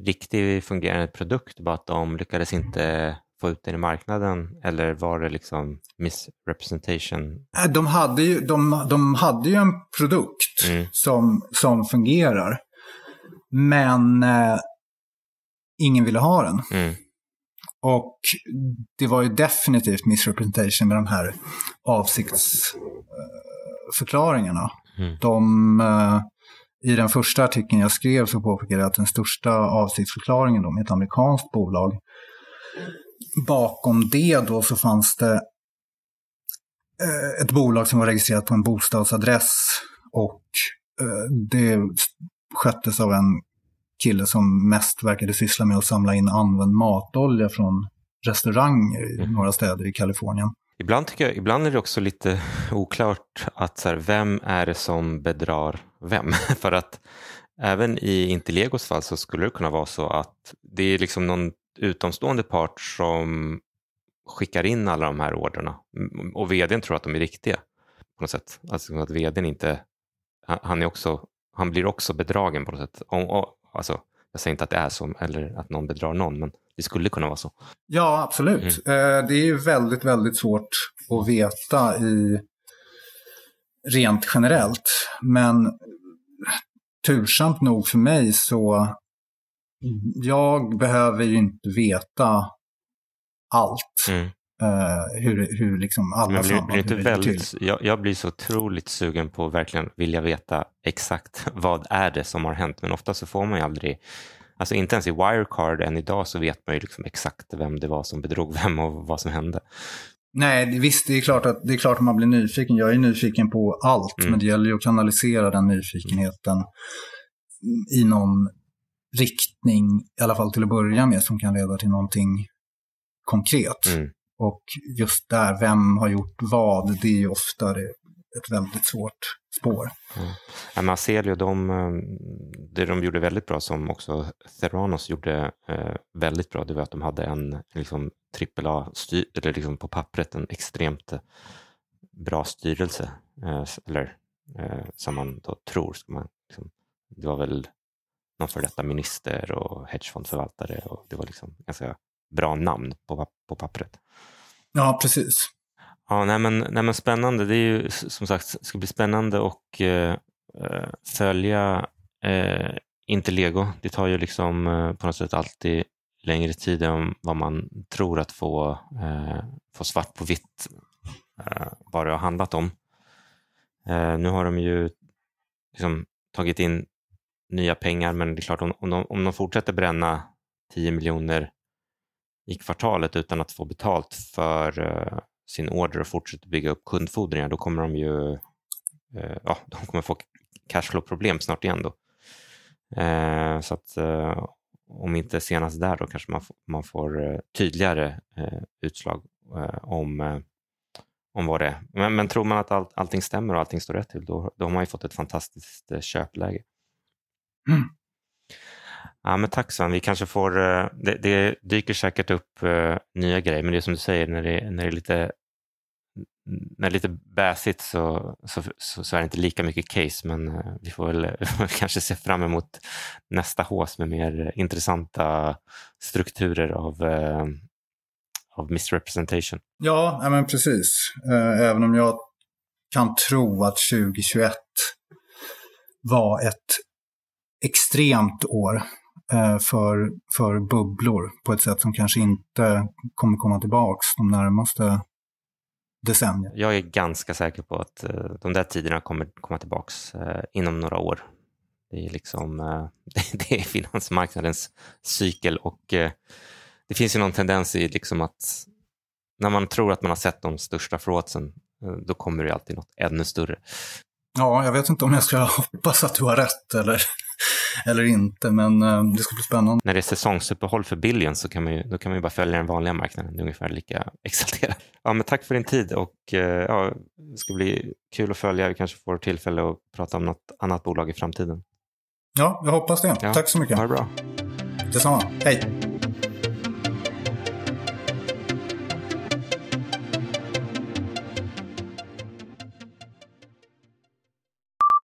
Speaker 1: riktig fungerande produkt, bara att de lyckades inte få ut den i marknaden eller var det liksom misrepresentation?
Speaker 2: Äh, de hade ju, de, de hade ju en produkt mm. som, som fungerar. Men eh, ingen ville ha den. Mm. Och det var ju definitivt misrepresentation med de här avsiktsförklaringarna. Mm. De, eh, I den första artikeln jag skrev så påpekade jag att den största avsiktsförklaringen då, med ett amerikanskt bolag, bakom det då så fanns det eh, ett bolag som var registrerat på en bostadsadress och eh, det sköttes av en kille som mest verkade syssla med att samla in använd matolja från restauranger i
Speaker 1: Mm.
Speaker 2: några städer i Kalifornien.
Speaker 1: Ibland, tycker jag, ibland är det också lite oklart att så här, vem är det som bedrar vem? *laughs* För att även i Interlegos fall så skulle det kunna vara så att det är liksom någon utomstående part som skickar in alla de här orderna Mm, och vdn tror att de är riktiga på något sätt. Alltså att vdn inte, han- är också, han blir också bedragen på något sätt. Om, och, alltså, jag säger inte att det är så eller att någon bedrar någon, men det skulle kunna vara så.
Speaker 2: Ja, absolut. Eh, Det är ju väldigt, väldigt svårt att veta i rent generellt. Men tursamt nog för mig så jag behöver ju inte veta allt.
Speaker 1: Mm.
Speaker 2: eh, hur, hur liksom alla
Speaker 1: Men blir,
Speaker 2: samband
Speaker 1: blir väldigt, jag, jag blir så otroligt sugen på att verkligen vilja veta exakt *laughs* vad är det som har hänt. Men ofta så får man ju aldrig, alltså inte ens i Wirecard än idag så vet man ju liksom exakt vem det var som bedrog *laughs* vem och vad som hände.
Speaker 2: Nej, visst, det är, klart att, det är klart att man blir nyfiken. Jag är nyfiken på allt,
Speaker 1: Mm.
Speaker 2: men det gäller ju att kanalisera den nyfikenheten i någon riktning, i alla fall till att börja med, som kan leda till någonting konkret.
Speaker 1: Mm.
Speaker 2: Och just där, vem har gjort vad, det är ju ofta ett väldigt svårt spår.
Speaker 1: Ja, men Aselio, de, eh, det de gjorde väldigt bra, som också Theranos gjorde eh, väldigt bra, det var att de hade en liksom, AAA, styr, eller liksom på pappret en extremt eh, bra styrelse. Eh, eller eh, som man då tror. Ska man, liksom, det var väl någon för detta minister och hedgefondförvaltare och det var liksom ganska bra namn på, på pappret.
Speaker 2: Ja, precis.
Speaker 1: Ja, nej men, nej men spännande. Det är ju som sagt, ska bli spännande och eh, eh, följa eh, inte Lego. Det tar ju liksom eh, på något sätt alltid längre tid än vad man tror att få, eh, få svart på vitt eh, vad det har handlat om. Eh, nu har de ju liksom tagit in nya pengar, men det är klart om, om, de, om de fortsätter bränna 10 miljoner i kvartalet utan att få betalt för uh, sin order och fortsätter bygga upp kundfordringar, då kommer de ju uh, ja, de kommer få cashflow-problem snart igen. Då. Uh, så att om inte senast där då kanske man, får- man får tydligare utslag om, om vad det är. Men, men tror man att all, allting stämmer och allting står rätt till, då, då har man ju fått ett fantastiskt köpläge.
Speaker 2: Mm.
Speaker 1: Ja, men tack Sven. Vi kanske får, eh, det, det dyker säkert upp eh, nya grejer, men det är som du säger, när det, när det är lite när det är lite bäsigt så, så, så, så är det inte lika mycket case, men eh, vi får väl *laughs* kanske se fram emot nästa hås med mer intressanta strukturer av, eh, av misrepresentation.
Speaker 2: Ja, ja, men precis. Även om jag kan tro att 2021 var ett extremt år eh, för, för bubblor på ett sätt som kanske inte kommer komma tillbaks de närmaste decennierna.
Speaker 1: Jag är ganska säker på att eh, de där tiderna kommer komma tillbaks eh, inom några år. Det är liksom *laughs* det är finansmarknadens cykel och det finns ju någon tendens i liksom att när man tror att man har sett de största fraudsen, då kommer det alltid något ännu större.
Speaker 2: Ja, jag vet inte om jag ska *laughs* hoppas att du har rätt eller, *laughs* eller inte, men eh, det ska bli spännande.
Speaker 1: När det är säsongsuppehåll för billion så kan man ju, då kan man ju bara följa den vanliga marknaden. Det är ungefär lika *laughs* exalterad. Ja, men tack för din tid och eh, ja, det ska bli kul att följa. Vi kanske får tillfälle att prata om något annat bolag i framtiden.
Speaker 2: Ja, jag hoppas det.
Speaker 1: Ja,
Speaker 2: Tack så mycket.
Speaker 1: Ha det bra.
Speaker 2: Detsamma. Hej!